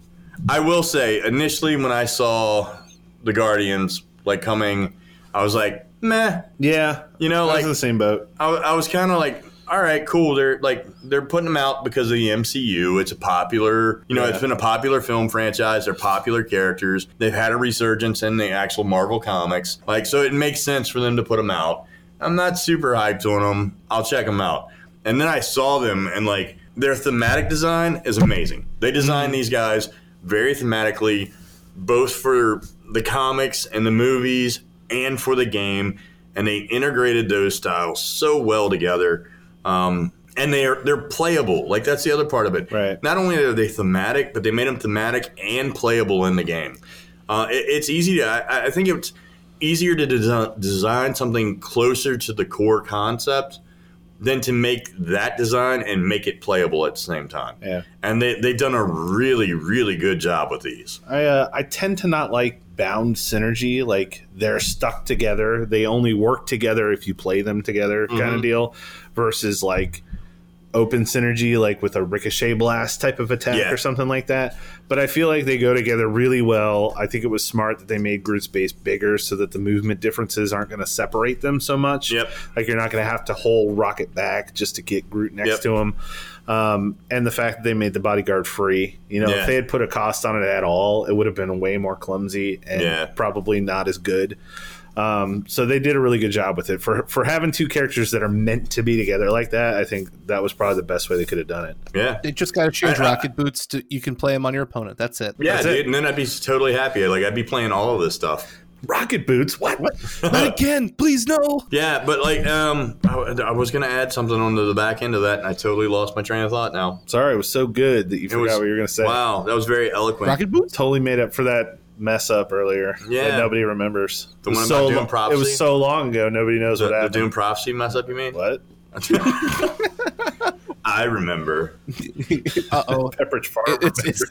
I will say, initially when I saw the Guardians like coming, I was like, meh. yeah, You know, I like in the same boat. I, I was kind of like, all right, cool. They're like they're putting them out because of the MCU. It's a popular, you know, Yeah. it's been a popular film franchise. They're popular characters. They've had a resurgence in the actual Marvel comics. Like, so it makes sense for them to put them out. I'm not super hyped on them. I'll check them out. And then I saw them, and like their thematic design is amazing. They designed these guys very thematically, both for the comics and the movies and for the game, and they integrated those styles so well together. Um, and they're they're playable. Like that's the other part of it. Right. Not only are they thematic, but they made them thematic and playable in the game. Uh, it- it's easy to. I, I think it's easier to desi- design something closer to the core concept than to make that design and make it playable at the same time. Yeah. And they, they've done a really, really good job with these. I uh, I tend to not like bound synergy. Like they're stuck together. They only work together if you play them together, kind Mhm. of deal. Versus like open synergy, like with a ricochet blast type of attack Yeah. or something like that. But I feel like they go together really well. I think it was smart that they made Groot's base bigger so that the movement differences aren't going to separate them so much. Yep. Like you're not going to have to hold Rocket back just to get Groot next Yep. to him. Um, and the fact that they made the bodyguard free, you know, Yeah. if they had put a cost on it at all, it would have been way more clumsy and Yeah. probably not as good. Um, so they did a really good job with it for for having two characters that are meant to be together like that. I think that was probably the best way they could have done it. Yeah. They just got to change I- I- rocket boots to you can play them on your opponent. That's it. Yeah, That's dude. it. And then I'd be totally happy. Like, I'd be playing all of this stuff. Rocket boots? What? Not again, please no. Yeah, but like, um, I, I was going to add something onto the back end of that, and I totally lost my train of thought now. Sorry, it was so good that you It forgot was- what you were going to say. Wow, that was very eloquent. Rocket boots. Totally made up for that mess up earlier. Yeah. that nobody remembers. The It was one so about Doom lo- It was so long ago. Nobody knows the, what the happened. Doom Prophecy mess up, you mean? What? I remember. Uh oh. Pepperidge Farm. It's, it's,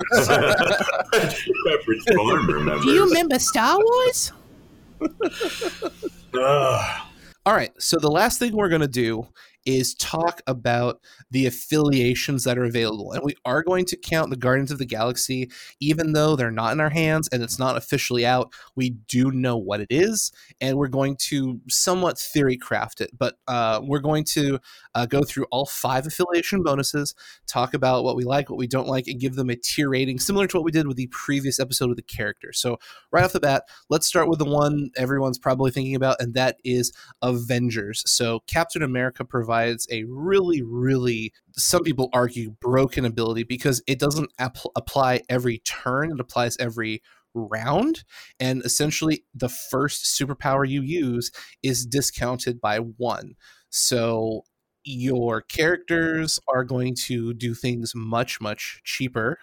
Pepperidge Farm remembers. Do you remember Star Wars? All right. So the last thing we're gonna do is talk about the affiliations that are available. And we are going to count the Guardians of the Galaxy, even though they're not in our hands and it's not officially out. We do know what it is, and we're going to somewhat theory craft it. But uh, we're going to uh, go through all five affiliation bonuses, talk about what we like, what we don't like, and give them a tier rating, similar to what we did with the previous episode with the character. So, right off the bat, let's start with the one everyone's probably thinking about, and that is Avengers. So, Captain America provides a really, really, some people argue, broken ability because it doesn't ap- apply every turn, it applies every round and essentially the first superpower you use is discounted by one so your characters are going to do things much much cheaper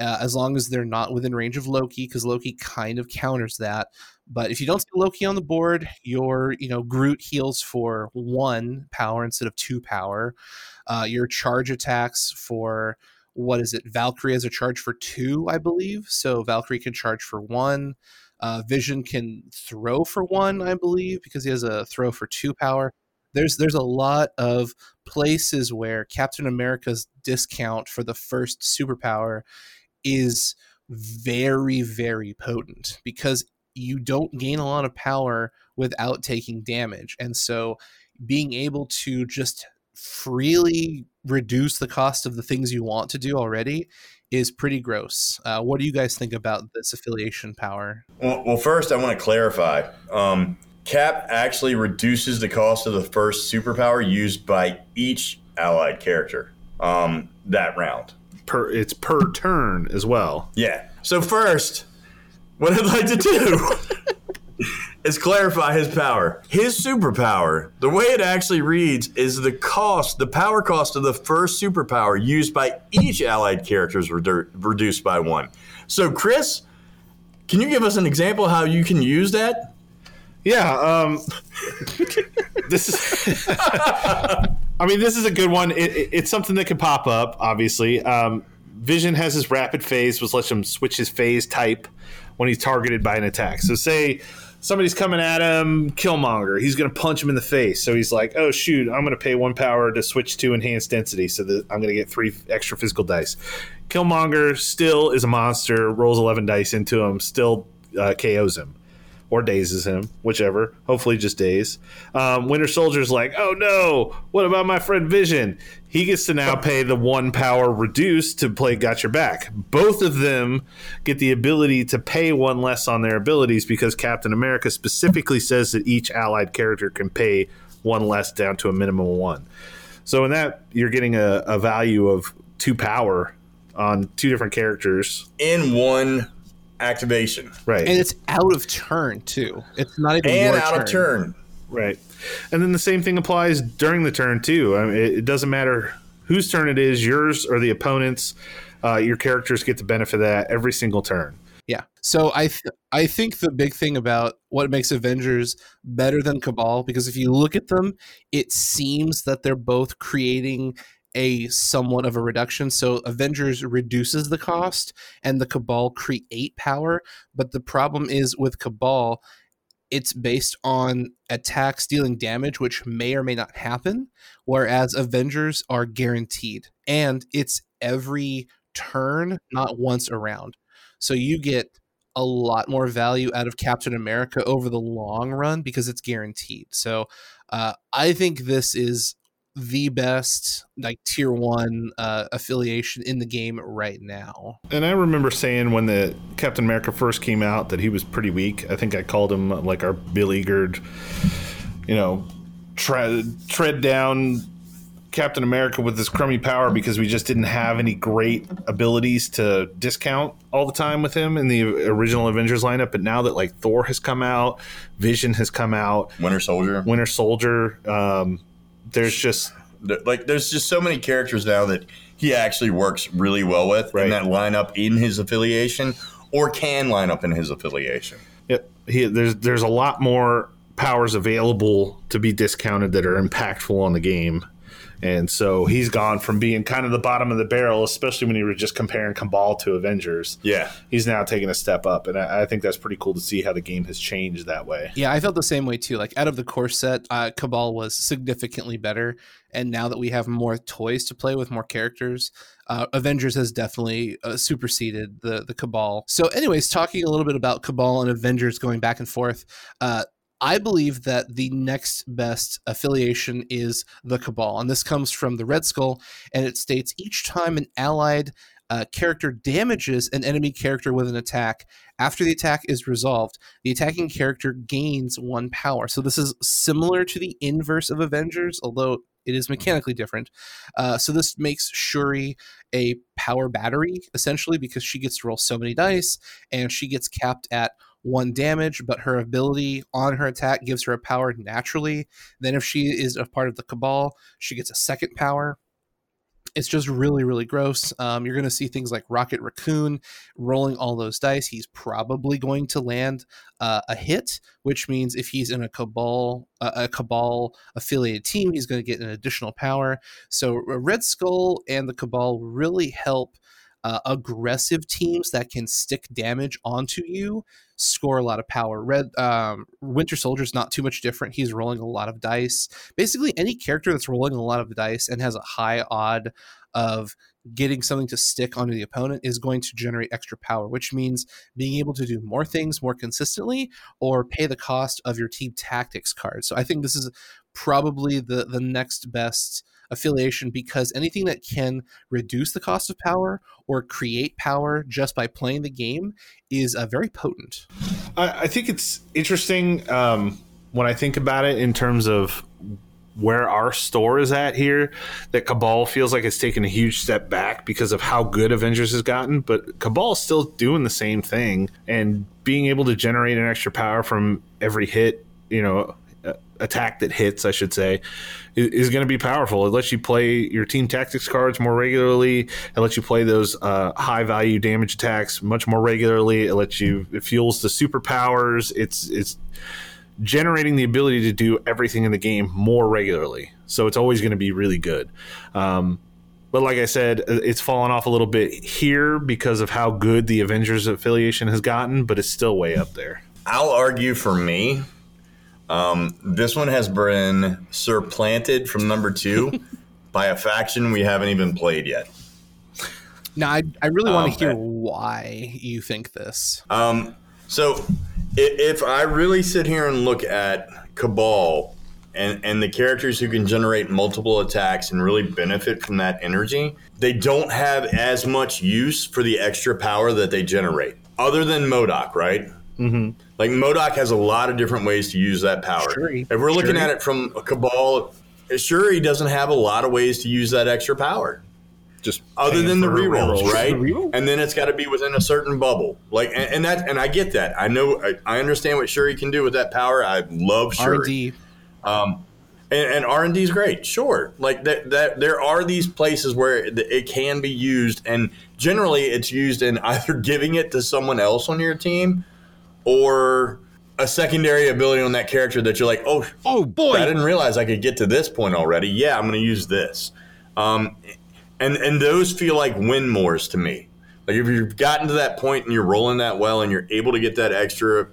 uh, as long as they're not within range of Loki, because Loki kind of counters that. But if you don't see Loki on the board, your you know Groot heals for one power instead of two power. Uh, your charge attacks for what is it? Valkyrie has a charge for two, I believe. So Valkyrie can charge for one. Uh, Vision can throw for one, I believe, because he has a throw for two power. There's there's a lot of places where Captain America's discount for the first superpower is very very potent because you don't gain a lot of power without taking damage and so being able to just freely reduce the cost of the things you want to do already is pretty gross. Uh, what do you guys think about this affiliation power? Well, well first, I want to clarify. Um, Cap actually reduces the cost of the first superpower used by each allied character um, that round. Per it's per turn as well. Yeah. So first, what I'd like to do is clarify his power. His superpower, the way it actually reads, is the cost, the power cost of the first superpower used by each allied character is redu- reduced by one. So, Chris, can you give us an example how you can use that? Yeah, um, this is. I mean, this is a good one. It, it, it's something that can pop up. Obviously, um, Vision has his rapid phase, which lets him switch his phase type when he's targeted by an attack. So, say somebody's coming at him, Killmonger. He's going to punch him in the face. So he's like, "Oh shoot, I'm going to pay one power to switch to enhanced density, so that I'm going to get three extra physical dice." Killmonger still is a monster. Rolls 11 dice into him, still uh, KOs him or dazes him, whichever. Hopefully, just daze. Um, Winter Soldier's like, oh no, what about my friend Vision? He gets to now pay the one power reduced to play Got Your Back. Both of them get the ability to pay one less on their abilities because Captain America specifically says that each allied character can pay one less down to a minimum of one. So, in that, you're getting a, a value of two power on two different characters in one activation. Right. And it's out of turn too. It's not even and your out turn. of turn. Right. And then the same thing applies during the turn too. I mean, it, it doesn't matter whose turn it is, yours or the opponent's. Uh, your characters get the benefit of that every single turn. Yeah. So I th- I think the big thing about what makes Avengers better than Cabal because if you look at them, it seems that they're both creating a somewhat of a reduction. So Avengers reduces the cost and the Cabal create power, but the problem is with Cabal it's based on attacks dealing damage which may or may not happen whereas Avengers are guaranteed and it's every turn not once around. So you get a lot more value out of Captain America over the long run because it's guaranteed. So uh, I think this is the best like tier one uh, affiliation in the game right now. And I remember saying when the Captain America first came out that he was pretty weak. I think I called him like our beleaguered, you know, tread tread down Captain America with this crummy power because we just didn't have any great abilities to discount all the time with him in the original Avengers lineup. But now that like Thor has come out, Vision has come out, Winter Soldier. Winter Soldier, um, there's just like there's just so many characters now that he actually works really well with Right. and that line up in his affiliation or can line up in his affiliation. yeah, he, there's there's a lot more powers available to be discounted that are impactful on the game. And so he's gone from being kind of the bottom of the barrel, especially when you were just comparing Cabal to Avengers. Yeah. He's now taking a step up. And I, I think that's pretty cool to see how the game has changed that way. Yeah, I felt the same way too. Like out of the core set, uh, Cabal was significantly better, and now that we have more toys to play with, more characters, uh, Avengers has definitely uh, superseded the the Cabal. So, anyways, talking a little bit about Cabal and Avengers going back and forth. I believe that the next best affiliation is the Cabal, and this comes from the Red Skull, and it states each time an allied uh, character damages an enemy character with an attack, after the attack is resolved, the attacking character gains one power. So this is similar to the inverse of Avengers, although it is mechanically different. Uh, so this makes Shuri a power battery essentially because she gets to roll so many dice and she gets capped at one damage, but her ability on her attack gives her a power naturally. Then, if she is a part of the Cabal, she gets a second power. It's just really, really gross. Um, you're going to see things like Rocket Raccoon rolling all those dice. He's probably going to land uh, a hit, which means if he's in a Cabal uh, a Cabal affiliated team, he's going to get an additional power. So Red Skull and the Cabal really help uh, aggressive teams that can stick damage onto you score a lot of power. Red um, Winter Soldier's not too much different. He's rolling a lot of dice. Basically, any character that's rolling a lot of dice and has a high odd of getting something to stick onto the opponent is going to generate extra power, which means being able to do more things more consistently or pay the cost of your team tactics card. So I think this is probably the the next best affiliation because anything that can reduce the cost of power or create power just by playing the game is uh, very potent. I, I, think it's interesting um, when I think about it in terms of where our store is at here that cabal feels like it's taken a huge step back because of how good avengers has gotten but cabal is still doing the same thing and being able to generate an extra power from every hit you know attack that hits, I should say, is, going to be powerful. It lets you play your team tactics cards more regularly. It lets you play those uh, high value damage attacks much more regularly. It lets you it fuels the superpowers. It's it's generating the ability to do everything in the game more regularly. So it's always going to be really good. Um, but like I said, uh, it's fallen off a little bit here because of how good the Avengers affiliation has gotten, but it's still way up there. I'll argue for me um, this one has been supplanted from number two by a faction we haven't even played yet. Now, I, I really want to um, hear why you think this. Um, so, if I really sit here and look at Cabal and, and the characters who can generate multiple attacks and really benefit from that energy, they don't have as much use for the extra power that they generate, other than MODOK, right? Mm-hmm. Like MODOK has a lot of different ways to use that power. Shuri. If we're looking Shuri. at it from a Cabal, sure doesn't have a lot of ways to use that extra power. Just other than the rerolls, right? and then it's got to be within a certain bubble. Like, and, and, that, and I get that. I know, I, I, understand what Shuri can do with that power. I love Shuri. R&D. Um, and, and R and D is great, sure. Like that, that, there are these places where it, it can be used, and generally it's used in either giving it to someone else on your team or a secondary ability on that character that you're like, oh, oh boy, I didn't realize I could get to this point already. Yeah, I'm going to use this. Um, and and those feel like win mores to me. Like if you've gotten to that point and you're rolling that well and you're able to get that extra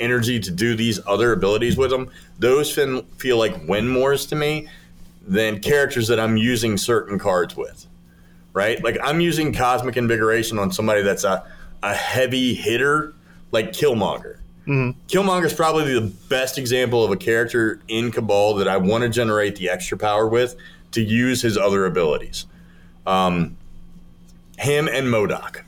energy to do these other abilities with them, those feel like win mores to me than characters that I'm using certain cards with. Right? Like I'm using Cosmic Invigoration on somebody that's a, a heavy hitter like Killmonger. Mm-hmm. Killmonger is probably the best example of a character in Cabal that I want to generate the extra power with to use his other abilities. Um, him and MODOK,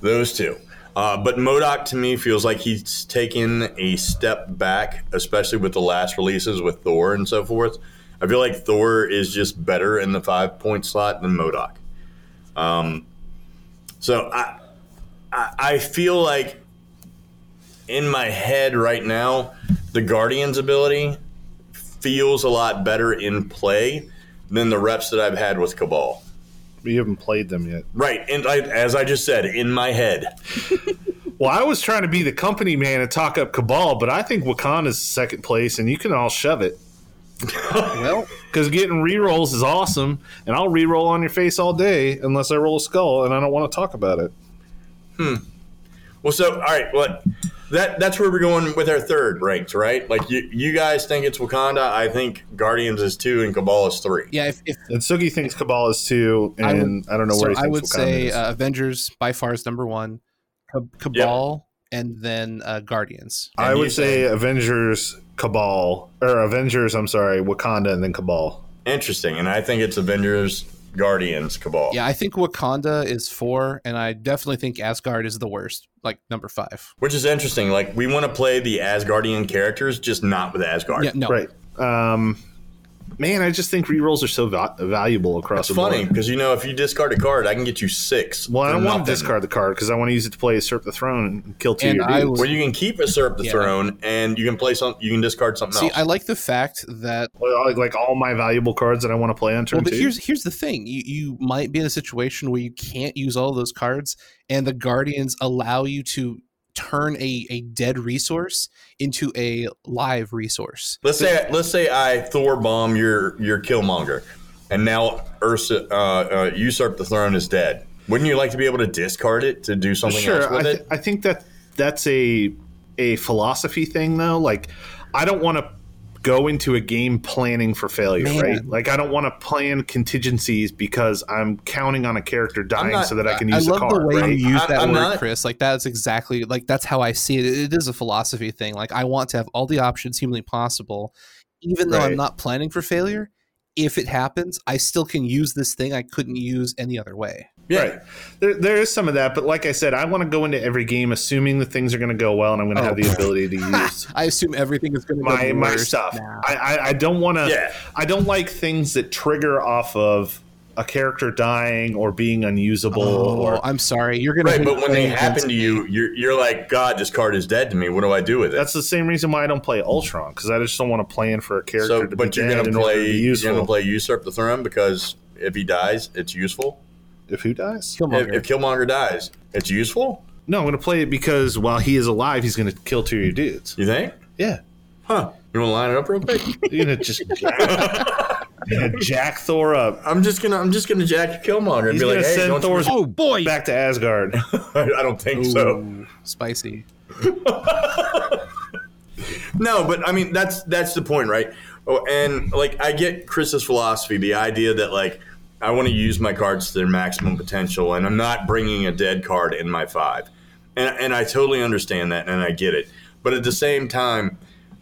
those two. Uh, but MODOK to me feels like he's taken a step back, especially with the last releases with Thor and so forth. I feel like Thor is just better in the five point slot than MODOK. Um, so I, I, I feel like in my head right now, the Guardian's ability feels a lot better in play than the reps that I've had with Cabal. You haven't played them yet, right? And I, as I just said, in my head. well, I was trying to be the company man and talk up Cabal, but I think Wakanda's second place, and you can all shove it. Well, Because getting rerolls is awesome, and I'll reroll on your face all day unless I roll a skull, and I don't want to talk about it. Hmm. Well, so all right, well, that that's where we're going with our third ranked, right? Like you, you guys think it's Wakanda. I think Guardians is two and Cabal is three. yeah, if, if And Sugi thinks Cabal is two, and I, I don't know so where he I would Wakanda say is. uh, Avengers by far is number one, Cab- Cabal, and then uh, Guardians. I would say think- Avengers, Cabal, or Avengers. I'm sorry, Wakanda, and then Cabal. Interesting, and I think it's Avengers, Guardians, Cabal. Yeah, I think Wakanda is four, and I definitely think Asgard is the worst, like number five. Which is interesting. Like we want to play the Asgardian characters, just not with Asgard. Yeah, no, Right. Um, man, I just think rerolls are so va- valuable across It's the funny board. because you know if you discard a card, I can get you six. Well, I don't want to discard the card because I want to use it to play Usurp the Throne and kill two And your I dudes. was- Well, you can keep usurp the Yeah. throne, and you can play some. You can discard something See, else. I like the fact that like, like all my valuable cards that I want to play on turn well, but two. here's here's the thing: you you might be in a situation where you can't use all those cards, and the Guardians allow you to turn a, a dead resource into a live resource. let's say let's say I Thor bomb your your Killmonger, and now Ursa uh, uh, usurp the throne is dead. Wouldn't you like to be able to discard it to do something else sure. I, th- it? I think that that's a a philosophy thing, though. Like, I don't want to go into a game planning for failure, Man. right? Like, I don't want to plan contingencies because I'm counting on a character dying not- so that I can I use love a card. the way right? you use that I'm word, not- Chris. Like that's exactly like that's how I see it. It is a philosophy thing. Like I want to have all the options humanly possible, even though Right. I'm not planning for failure. If it happens, I still can use this thing I couldn't use any other way. Yeah. Right. There, there is some of that, but like I said, I want to go into every game assuming that things are going to go well and I'm going to Oh. have the oh. ability to use I assume everything is going to my my stuff. Nah. I, I I don't want to. Yeah. I don't like things that trigger off of a character dying or being unusable Oh, or I'm sorry. You're gonna Right, but when they happen to me. you, you're you're like, God, this card is dead to me. What do I do with it? that's the same reason why I don't play Ultron because I just don't want to plan for a character so, to be but you're dead gonna in order to play you're gonna play usurp the throne because if he dies, it's useful. If who dies? If, Killmonger. if Killmonger dies, it's useful. No, I'm going to play it because while he is alive, he's going to kill two of your dudes. You think? Yeah, Huh? You want to line it up real quick? you're going to just you're gonna jack Thor up. I'm just gonna I'm just gonna jack Killmonger and He's be like, gonna hey, send don't Thor's oh boy, back to Asgard. I don't think so. Ooh, spicy. No, but I mean that's that's the point, right? Oh, and like I get Chris's philosophy, the idea that like I want to use my cards to their maximum potential, and I'm not bringing a dead card in my five, and and I totally understand that, and I get it. But at the same time,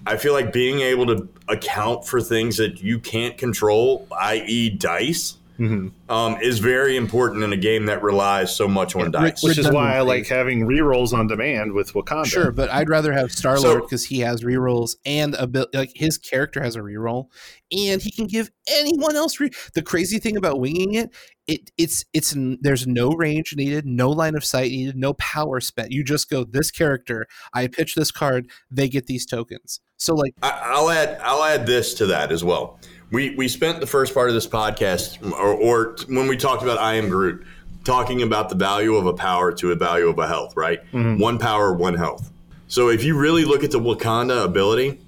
I feel like being able to account for things that you can't control, i.e., dice, um, is very important in a game that relies so much on dice. Which is why I like having rerolls on demand with Wakanda. Sure, but I'd rather have Star Lord because he has rerolls and a bit like his character has a reroll, and he can give anyone else. Re- the crazy thing about winging it, it it's it's there's no range needed, no line of sight needed, no power spent. You just go this character. I pitch this card, they get these tokens. So like, I, I'll add I'll add this to that as well. We we spent the first part of this podcast, or, or when we talked about I am Groot, talking about the value of a power to a value of a health. Right, one power, one health. So if you really look at the Wakanda ability,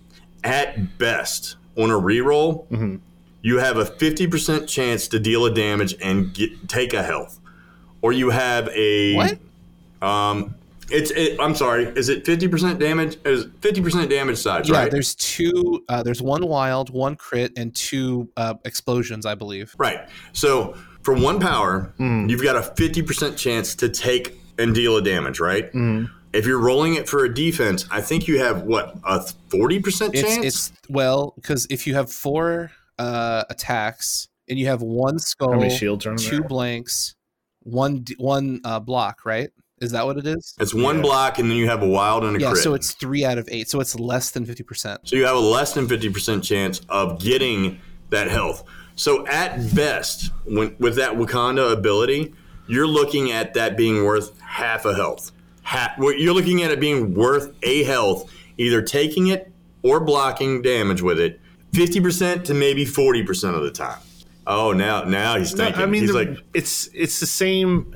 at best on a reroll, you have a fifty percent chance to deal a damage and get, take a health, or you have a what? Um, it's it, I'm sorry, is it fifty percent damage? Is fifty percent damage size? Yeah, right? there's two. Uh, there's one wild, one crit, and two uh, explosions, I believe. Right. So for one power, you've got a 50% chance to take and deal a damage, right? If you're rolling it for a defense, I think you have what, a 40% chance? it's well because if you have four uh, attacks and you have one skull, shields two there? blanks, one one uh, block, right? Is that what it is? It's one Yeah. block and then you have a wild and a Yeah, crit. so it's three out of eight, so it's less than fifty percent. So you have a less than 50% chance of getting that health. So at best, when, with that Wakanda ability, you're looking at that being worth half a health. Half, well, you're looking at it being worth a health, either taking it or blocking damage with it, 50% to maybe 40% of the time. Oh, now now he's No, thinking. I mean, he's the- like, it's it's the same.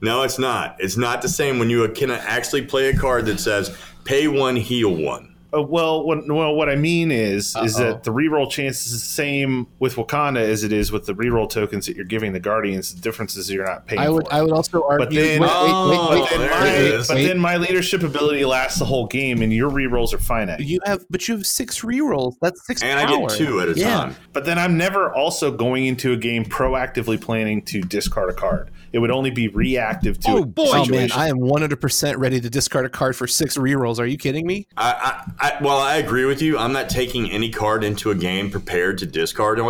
No, it's not. It's not the same when you can actually play a card that says pay one, heal one. Uh, well, what, well, what I mean is, is Uh-oh. that the reroll chance is the same with Wakanda as it is with the reroll tokens that you're giving the Guardians. The difference is you're not paying. I would for I would also argue. then- wait, Oh, wait, wait, But then, my, it wait, is. but then my leadership ability lasts the whole game, and your rerolls are finite. You have, but you have six rerolls. That's six. And I power. get two at a yeah. time. But then I'm never also going into a game proactively planning to discard a card. It would only be reactive to Oh boy, oh man. I am 100% ready to discard a card for six rerolls. Are you kidding me? I, I, I, well, I agree with you. I'm not taking any card into a game prepared to discard.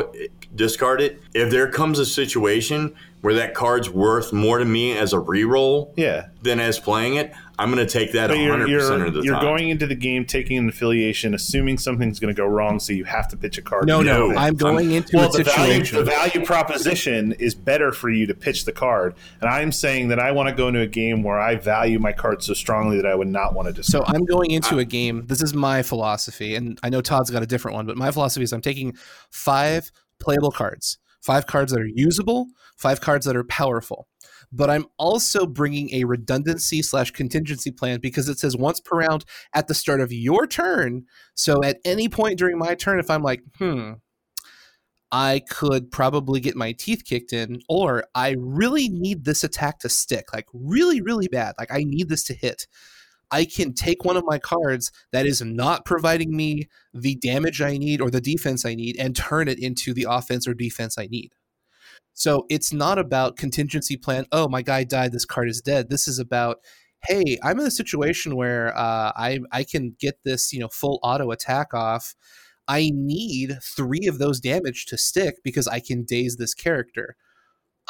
Discard it. If there comes a situation where that card's worth more to me as a reroll yeah. than as playing it, I'm going to take that But 100 you're, you're, of the you're time. going into the game taking an affiliation, assuming something's going to go wrong, so you have to pitch a card. No, no, No, I'm going into Well, a the value, situation. the value proposition is better for you to pitch the card, and I'm saying that I want to go into a game where I value my card so strongly that I would not want to just. So. I'm going into a game. This is my philosophy, and I know Todd's got a different one, but my philosophy is I'm taking five playable cards, five cards that are usable, five cards that are powerful. But I'm also bringing a redundancy slash contingency plan because it says once per round at the start of your turn. So at any point during my turn, if I'm like, hmm, I could probably get my teeth kicked in, or I really need this attack to stick, like really, really bad. Like I need this to hit. I can take one of my cards that is not providing me the damage I need or the defense I need and turn it into the offense or defense I need. So it's not about contingency plan. Oh, my guy died. This card is dead. This is about, hey, I'm in a situation where uh, I I can get this you know full auto attack off. I need three of those damage to stick because I can daze this character.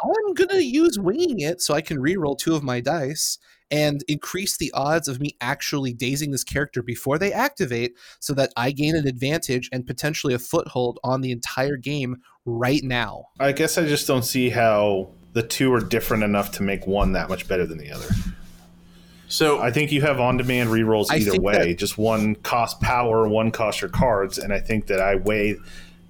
I'm gonna use winging it so I can reroll two of my dice and increase the odds of me actually dazing this character before they activate so that I gain an advantage and potentially a foothold on the entire game right now. I guess I just don't see how the two are different enough to make one that much better than the other. so I think you have on-demand rerolls either way. that- just one cost power, one cost your cards, and I think that I weigh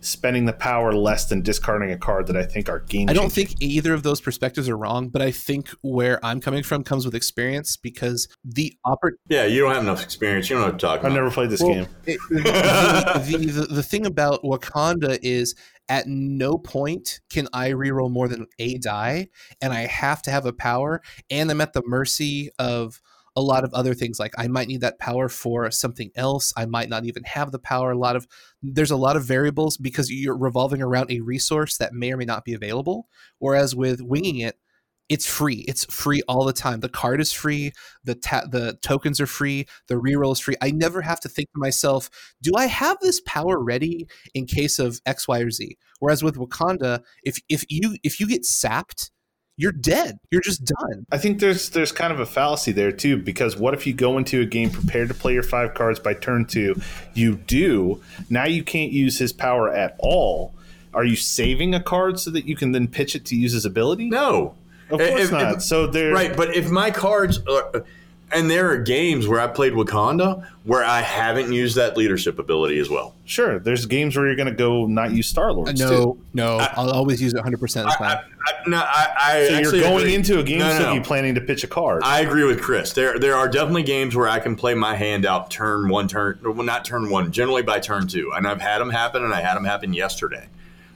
spending the power less than discarding a card that I think are game. I don't think either of those perspectives are wrong, but I think where I'm coming from comes with experience because the oppor- yeah, you don't have enough experience. You don't know what to talk I've about. never played this Well, game. it- the, the, the, the thing about Wakanda is at no point can I reroll more than a die, and I have to have a power, and I'm at the mercy of a lot of other things. Like I might need that power for something else. I might not even have the power. A lot of there's a lot of variables because you're revolving around a resource that may or may not be available. Whereas with winging it, it's free. It's free all the time. The card is free. The ta- the tokens are free. The reroll is free. I never have to think to myself, do I have this power ready in case of X, Y, or Z? Whereas with Wakanda, if if you if you get sapped, you're dead. You're just done. I think there's there's kind of a fallacy there too because what if you go into a game prepared to play your five cards by turn two, you do now you can't use his power at all. Are you saving a card so that you can then pitch it to use his ability? no, of course If- not. if- so there, right. But if my cards are, and there are games where I played Wakanda where I haven't used that leadership ability as well. Sure, there's games where you're going to go not use Star Lords. no, too. no. I, will always use it 100 percent of the time. I, no, I, I So you're going agree. into a game No, no, so no. you planning to pitch a card. I agree with Chris. There, there are definitely games where I can play my hand out turn one, turn well, not turn one, generally by turn two, and I've had them happen, and I had them happen yesterday.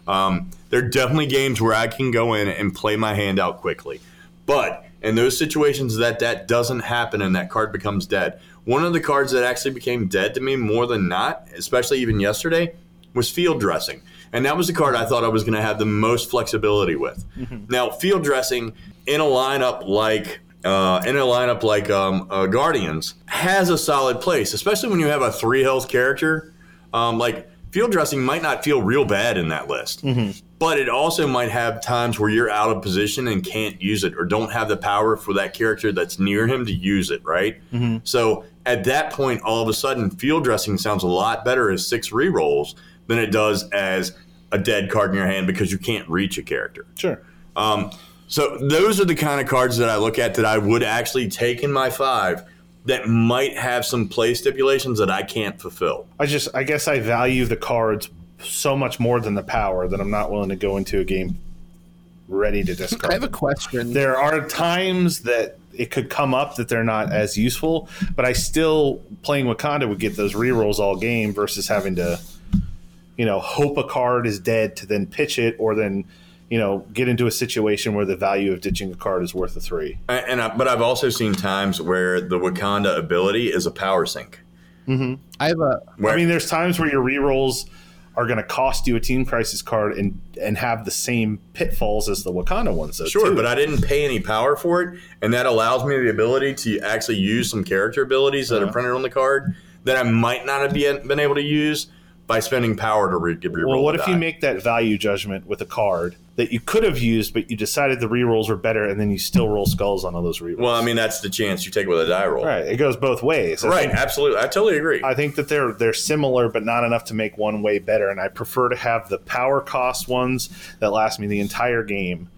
Um, there are definitely games where I can go in and play my hand out quickly, but in those situations that that doesn't happen and that card becomes dead, one of the cards that actually became dead to me more than not, especially even yesterday, was field dressing. And that was the card I thought I was going to have the most flexibility with. Now, field dressing in a lineup like uh, in a lineup like um, uh, Guardians has a solid place, especially when you have a three health character. Um, like field dressing might not feel real bad in that list, but it also might have times where you're out of position and can't use it or don't have the power for that character that's near him to use it, right? So at that point, all of a sudden, field dressing sounds a lot better as six rerolls than it does as a dead card in your hand because you can't reach a character. sure. Um, so those are the kind of cards that I look at that I would actually take in my five that might have some play stipulations that I can't fulfill. I just I guess I value the cards so much more than the power that I'm not willing to go into a game ready to discard. I have a question. there are times that it could come up that they're not as useful. But I still playing Wakanda would get those rerolls all game versus having to, you know, hope a card is dead to then pitch it or then, you know, get into a situation where the value of ditching a card is worth a three. And, and I, but I've also seen times where the Wakanda ability is a power sink. I have a Where, I mean, there's times where your rerolls are going to cost you a team crisis card and and have the same pitfalls as the Wakanda ones. Though, Sure, too. but I didn't pay any power for it, and that allows me the ability to actually use some character abilities that Uh-huh. are printed on the card that I might not have been, been able to use by spending power to re- give you. Well, what if you make that value judgment with a card that you could have used, but you decided the rerolls were better, and then you still roll skulls on all those rerolls? Well, I mean, that's the chance you take with a die roll. right. It goes both ways. I Right, think- absolutely. I totally agree. I think that they're they're similar, but not enough to make one way better. And I prefer to have the power cost ones that last me the entire game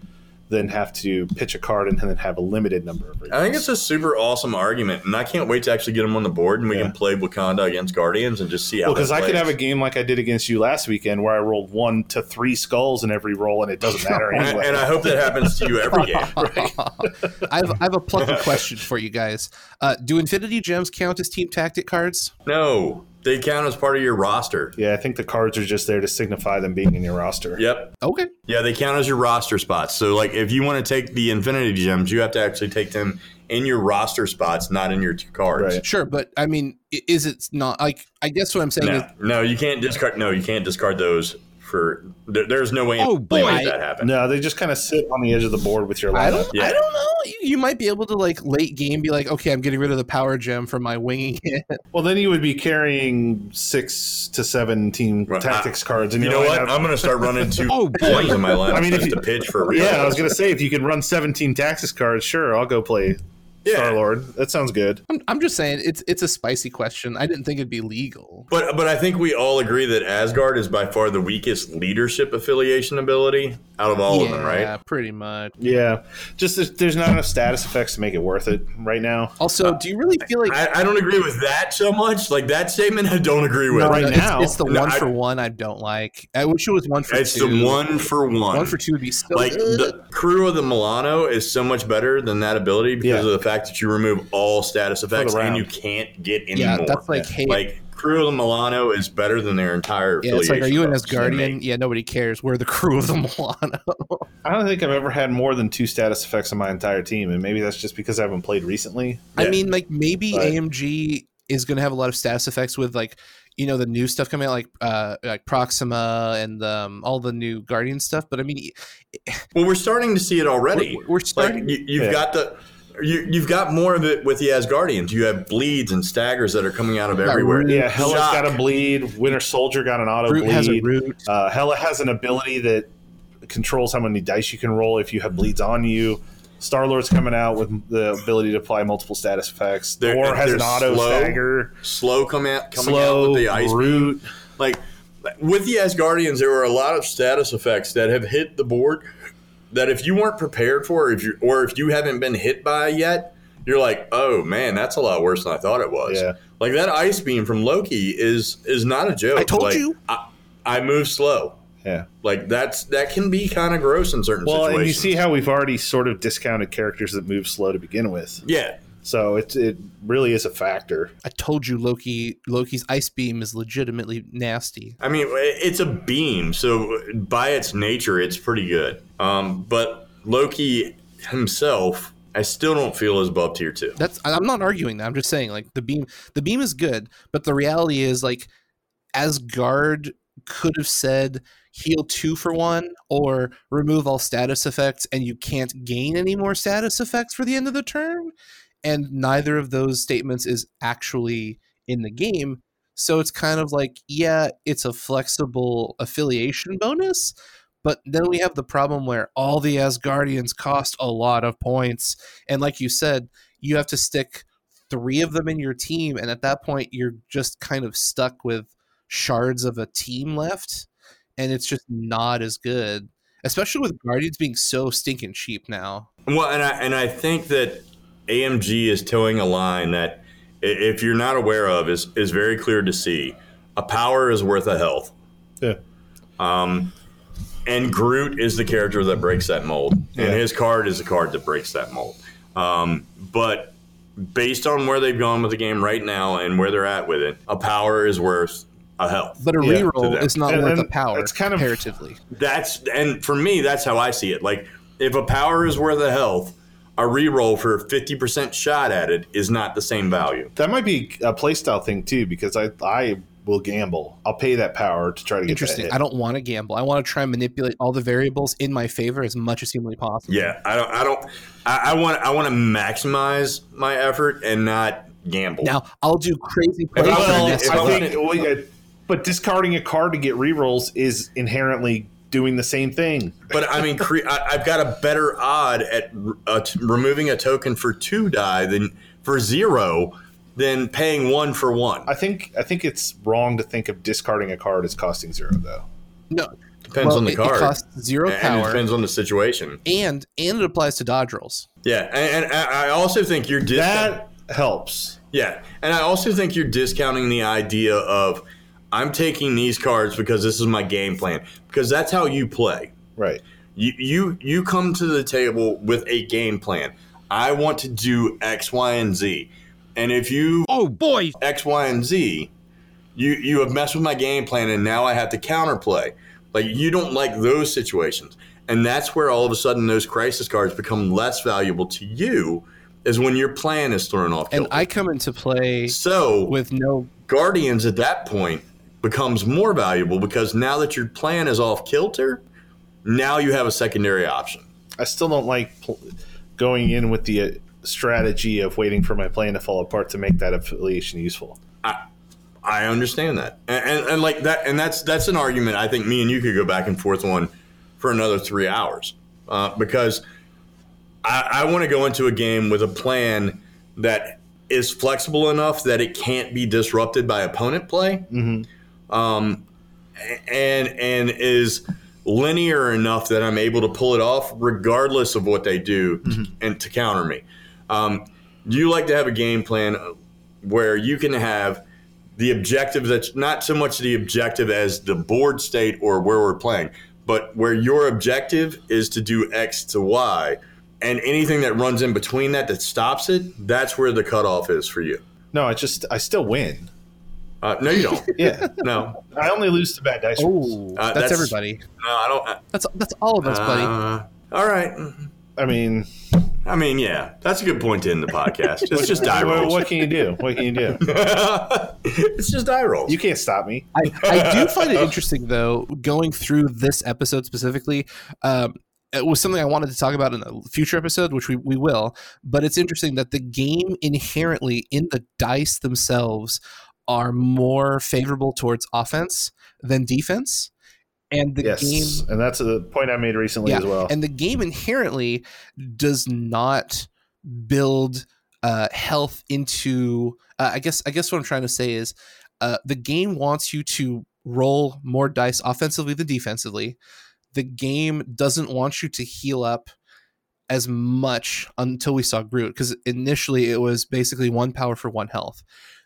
than have to pitch a card and then have a limited number of. I think it's a super awesome argument, and I can't wait to actually get them on the board and we Yeah. can play Wakanda against Guardians and just see how. Because that I could have a game like I did against you last weekend where I rolled one to three skulls in every roll, and it doesn't matter anyway. and I hope that happens to you every game. I have, I have a plucky question for you guys. Uh, do Infinity Gems count as team tactic cards? No, they count as part of your roster. yeah, I think the cards are just there to signify them being in your roster. Yep. Okay. Yeah, they count as your roster spots. So, like, if you want to take the Infinity Gems, you have to actually take them in your roster spots, not in your two cards. Right. Sure, but I mean, is it not like? I guess what I'm saying is, No, no, you can't discard. No, you can't discard those for. There, there's no way. Oh, in way boy. that happen. No, they just kind of sit on the edge of the board with your I don't, Yeah. I don't know. You, you might be able to like late game be like, okay, I'm getting rid of the power gem from my winging it. Well, then you would be carrying six to seven team Right. tactics cards, and You know what? lineup- I'm going to start running two Oh, boy. in my lineup I mean, if you- to pitch for. real. Yeah, I was gonna say if you can run 17 tactics cards, sure, I'll go play Yeah. Star Lord. That sounds good. I'm, I'm just saying it's it's a spicy question. I didn't think it'd be legal. But but I think we all agree that Asgard is by far the weakest leadership affiliation ability out of all yeah, of them, right? Yeah, pretty much. Yeah, just there's, there's not enough status effects to make it worth it right now. Also, do you really feel like I, I don't agree with that so much. Like that statement, I don't agree with. No, right it's, now- it's the No, one I- for one I don't like. I wish it was one for It's two. the one for one. One for two would be so like good. the crew of the Milano is so much better than that ability because Yeah. of the fact that you remove all status effects and you can't get any yeah, more. that's like hey, like crew of the Milano is better than their entire yeah, it's like, are you an affiliation cards Asgardian? Yeah, nobody cares. We're the crew of the Milano. I don't think I've ever had more than two status effects on my entire team, and maybe that's just because I haven't played recently. I Yeah. mean, like maybe But- AMG is going to have a lot of status effects with like you know the new stuff coming out, like uh like Proxima and um, all the new Guardian stuff. But I mean, Well, we're starting to see it already. we're, we're starting. Like you, you've Yeah. got the. You, you've got more of it with the Asgardians. You have bleeds and staggers that are coming out of everywhere. Yeah, Hela's Shock. got a bleed. Winter Soldier got an auto Root has a bleed. root. Uh, Hella has an ability that controls how many dice you can roll if you have bleeds on you. Star Lord's coming out with the ability to apply multiple status effects. They're- Thor has an auto slow. stagger. Slow come out, coming Slow out with the ice beam. root. like with the Asgardians, there were a lot of status effects that have hit the board that if you weren't prepared for, or if you or if you haven't been hit by yet, you're like, oh man, that's a lot worse than I thought it was. Yeah. Like that ice beam from Loki is is not a joke. I told Like, you. I, I move slow. Yeah. Like that's that can be kind of gross in certain Well, situations. and you see how we've already sort of discounted characters that move slow to begin with. yeah, So it it really is a factor. I told you, Loki. Loki's ice beam is legitimately nasty. I mean, it's a beam, so by its nature, it's pretty good. Um, but Loki himself, I still don't feel is above tier two. That's. I'm not arguing that. I'm just saying, like the beam. The beam is good, but the reality is, like, Asgard could have said heal two for one or remove all status effects, and you can't gain any more status effects for the end of the turn. And neither of those statements is actually in the game. So it's kind of like, yeah, it's a flexible affiliation bonus, but then we have the problem where all the Asgardians cost a lot of points. And like you said, you have to stick three of them in your team. And at that point, you're just kind of stuck with shards of a team left. And it's just not as good, especially with Guardians being so stinking cheap now. Well, and I and I think that AMG is toeing a line that, if you're not aware of, is is very clear to see. A power is worth a health. Yeah. Um, and Groot is the character that breaks that mold, Yeah. and his card is the card that breaks that mold. Um, but based on where they've gone with the game right now and where they're at with it, a power is worth a health. But a Yeah, reroll them. is not And- worth a power it's kind of- comparatively. That's and for me, that's how I see it. Like if a power is worth a health, a reroll for a fifty percent shot at it is not the same value. That might be a playstyle thing too, because I I will gamble. I'll pay that power to try to get Interesting. That hit. I don't want to gamble. I want to try and manipulate all the variables in my favor as much as humanly possible. Yeah, I don't. I don't. I, I want. I want to maximize my effort and not gamble. Now I'll do crazy plays. I for wanted- this if I I one. wanted- think, well, yeah, but discarding a card to get rerolls is inherently doing the same thing. But I mean, cre- I, I've got a better odd at uh, t- removing a token for two die than for zero than paying one for one. I think I think it's wrong to think of discarding a card as costing zero though. no. Depends well, on the it, card. It costs zero and it power, depends on the situation. and and it applies to dodge rolls. Yeah, and, and I I also think you're discount- That helps. Yeah, and I also think you're discounting the idea of I'm taking these cards because this is my game plan because that's how you play. Right. You you you come to the table with a game plan. I want to do X, Y, and Z, and if you Oh boy! X, Y, and Z, you you have messed with my game plan, and now I have to counterplay. Like you don't like those situations, and that's where all of a sudden those crisis cards become less valuable to you, is when your plan is thrown off. And. I come into play so with no. Guardians at that point becomes more valuable because now that your plan is off kilter, now you have a secondary option. I still don't like pl- going in with the uh, strategy of waiting for my plan to fall apart to make that affiliation useful. I I understand that, and, and, and like that, and that's that's an argument I think me and you could go back and forth on for another three hours uh, because I, I want to go into a game with a plan that is flexible enough that it can't be disrupted by opponent play, um, and and is linear enough that I'm able to pull it off regardless of what they do and to counter me. Um, you like to have a game plan where you can have the objective that's not so much the objective as the board state or where we're playing, but where your objective is to do X to Y, and anything that runs in between that that stops it, that's where the cutoff is for you. No, I just I still win. Uh, no, you don't. Yeah, no, I only lose to bad dice rolls. Uh, that's, that's- everybody. no, I don't. That's that's all of us, buddy. Uh, all right. I mean, I mean, yeah, that's a good point to end the podcast. It's just die what, rolls. what can you do? What can you do? it's just die rolls. You can't stop me. I, I do find it interesting though going through this episode specifically um, it was something i wanted to talk about in a future episode which we, we will but it's interesting that the game inherently in the dice themselves are more favorable towards offense than defense and the yes, game and that's a point I made recently yeah, as well. and the game inherently does not build uh, health into. Uh, I guess. I guess what I'm trying to say is, uh, the game wants you to roll more dice offensively than defensively. The game doesn't want you to heal up as much until we saw Groot because initially it was basically one power for one health.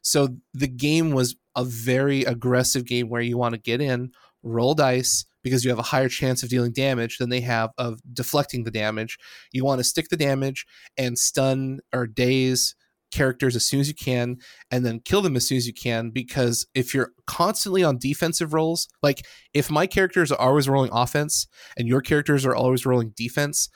So the game was a very aggressive game where you want to get in, roll dice because you have a higher chance of dealing damage than they have of deflecting the damage. You want to stick the damage and stun or daze characters as soon as you can and then kill them as soon as you can because if you're constantly on defensive rolls, like if my characters are always rolling offense and your characters are always rolling defense,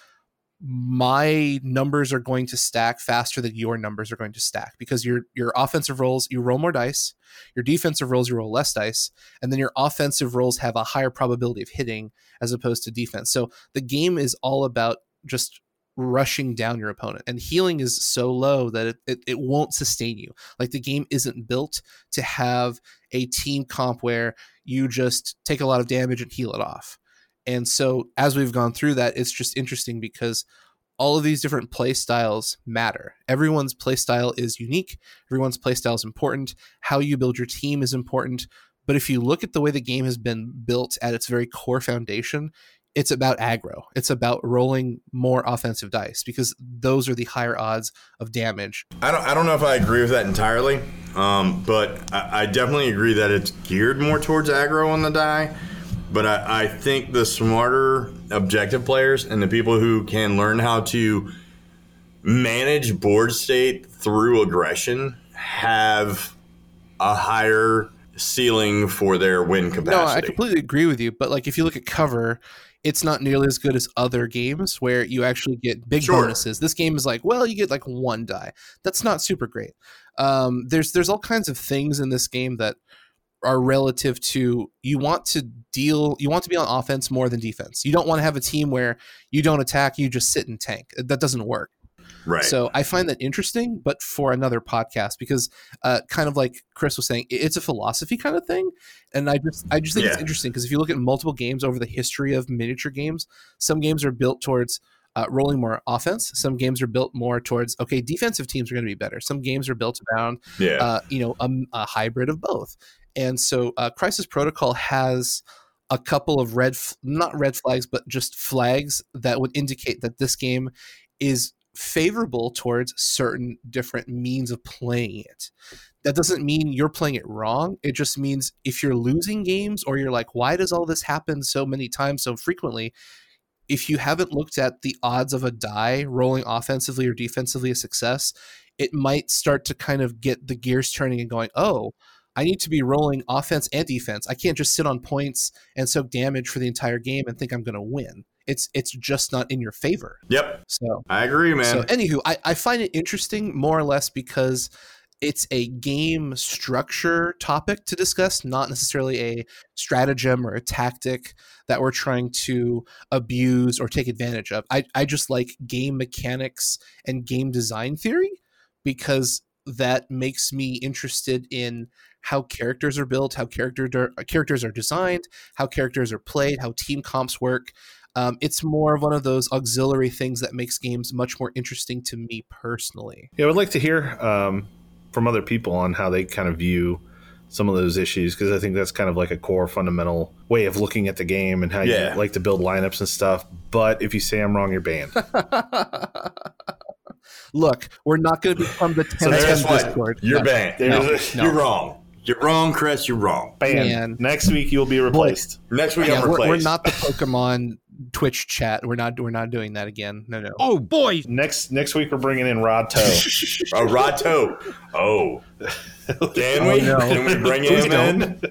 my numbers are going to stack faster than your numbers are going to stack because your your offensive rolls you roll more dice your defensive rolls you roll less dice and then your offensive rolls have a higher probability of hitting as opposed to defense. So the game is all about just rushing down your opponent and healing is so low that it, it, it won't sustain you. Like the game isn't built to have a team comp where you just take a lot of damage and heal it off and so as we've gone through that, it's just interesting because all of these different play styles matter. Everyone's play style is unique. Everyone's play style is important. How you build your team is important. But if you look at the way the game has been built at its very core foundation, it's about aggro. It's about rolling more offensive dice because those are the higher odds of damage. I don't, I don't know if I agree with that entirely, um, but I, I definitely agree that it's geared more towards aggro on the die. But I, I think the smarter objective players and the people who can learn how to manage board state through aggression have a higher ceiling for their win capacity. No, I completely agree with you. But like, if you look at cover, it's not nearly as good as other games where you actually get big Sure. bonuses. This game is like, well, you get like one die. That's not super great. Um, there's there's all kinds of things in this game that are relative to you want to deal you want to be on offense more than defense. You don't want to have a team where you don't attack, you just sit and tank. That doesn't work. right. So I find that interesting, but for another podcast because, uh, kind of like Chris was saying, it's a philosophy kind of thing, and I just I just think it's interesting because if you look at multiple games over the history of miniature games, some games are built towards uh, rolling more offense. Some games are built more towards okay, defensive teams are going to be better. Some games are built around yeah. uh, you know a, a hybrid of both. And so uh, Crisis Protocol has a couple of red, not red flags, but just flags that would indicate that this game is favorable towards certain different means of playing it. That doesn't mean you're playing it wrong. It just means if you're losing games or you're like, why does all this happen so many times so frequently? If you haven't looked at the odds of a die rolling offensively or defensively a success, it might start to kind of get the gears turning and going, oh, I need to be rolling offense and defense. I can't just sit on points and soak damage for the entire game and think I'm going to win. It's it's just not in your favor. yep. So, I agree, man. so anywho, I, I find it interesting more or less because it's a game structure topic to discuss, not necessarily a stratagem or a tactic that we're trying to abuse or take advantage of. I, I just like game mechanics and game design theory because that makes me interested in how characters are built, how character characters are designed, how characters are played, how team comps work. Um, it's more of one of those auxiliary things that makes games much more interesting to me personally. Yeah, I would like to hear um, from other people on how they kind of view some of those issues because I think that's kind of like a core fundamental way of looking at the game and how Yeah. you like to build lineups and stuff. But if you say I'm wrong, you're banned. Look, we're not going to become the 10 so 10 Discord. you're No. banned. There's no. You're wrong. You're wrong, Chris. You're wrong. banned. Man. Next week you'll be replaced. Next week Yeah, I'm we're, replaced. we're not the Pokemon Twitch chat. We're not. We're not doing that again. No, no. Oh boy, Next next week we're bringing in Rod Toe. A Rato. Oh. oh. Can we? Oh, no. Can we bring him in?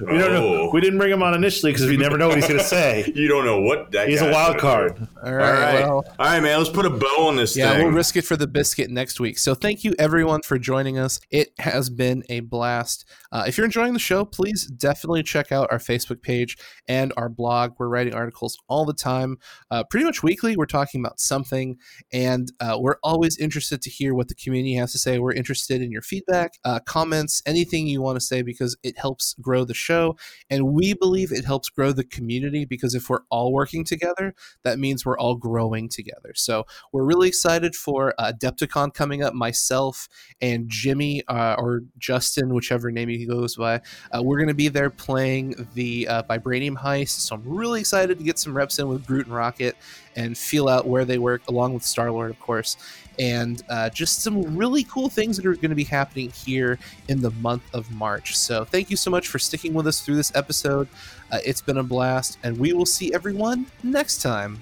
We don't know. Oh. We didn't bring him on initially because we never know what he's going to say. You don't know what that He's a wild card. do. All All right. right. Well, All right, man. Let's put a bow on this yeah, thing. we'll risk it for the biscuit next week. So thank you everyone for joining us. It has been a blast. Uh, if you're enjoying the show, please definitely check out our Facebook page and our blog. We're writing articles all the time, uh, pretty much weekly. We're talking about something, and uh, we're always interested to hear what the community has to say. We're interested in your feedback, uh, comments, anything you want to say because it helps grow the show, and we believe it helps grow the community because if we're all working together, that means we're all growing together. So we're really excited for uh, Adepticon coming up. Myself and Jimmy uh, or Justin, whichever name he goes by, uh, we're going to be there playing the uh, Vibranium Heist. So I'm really excited to get some reps in with Groot and Rocket and feel out where they work, along with Star Lord, of course. And uh, just some really cool things that are going to be happening here in the month of March. So thank you so much for sticking with us through this episode. Uh, it's been a blast, and we will see everyone next time.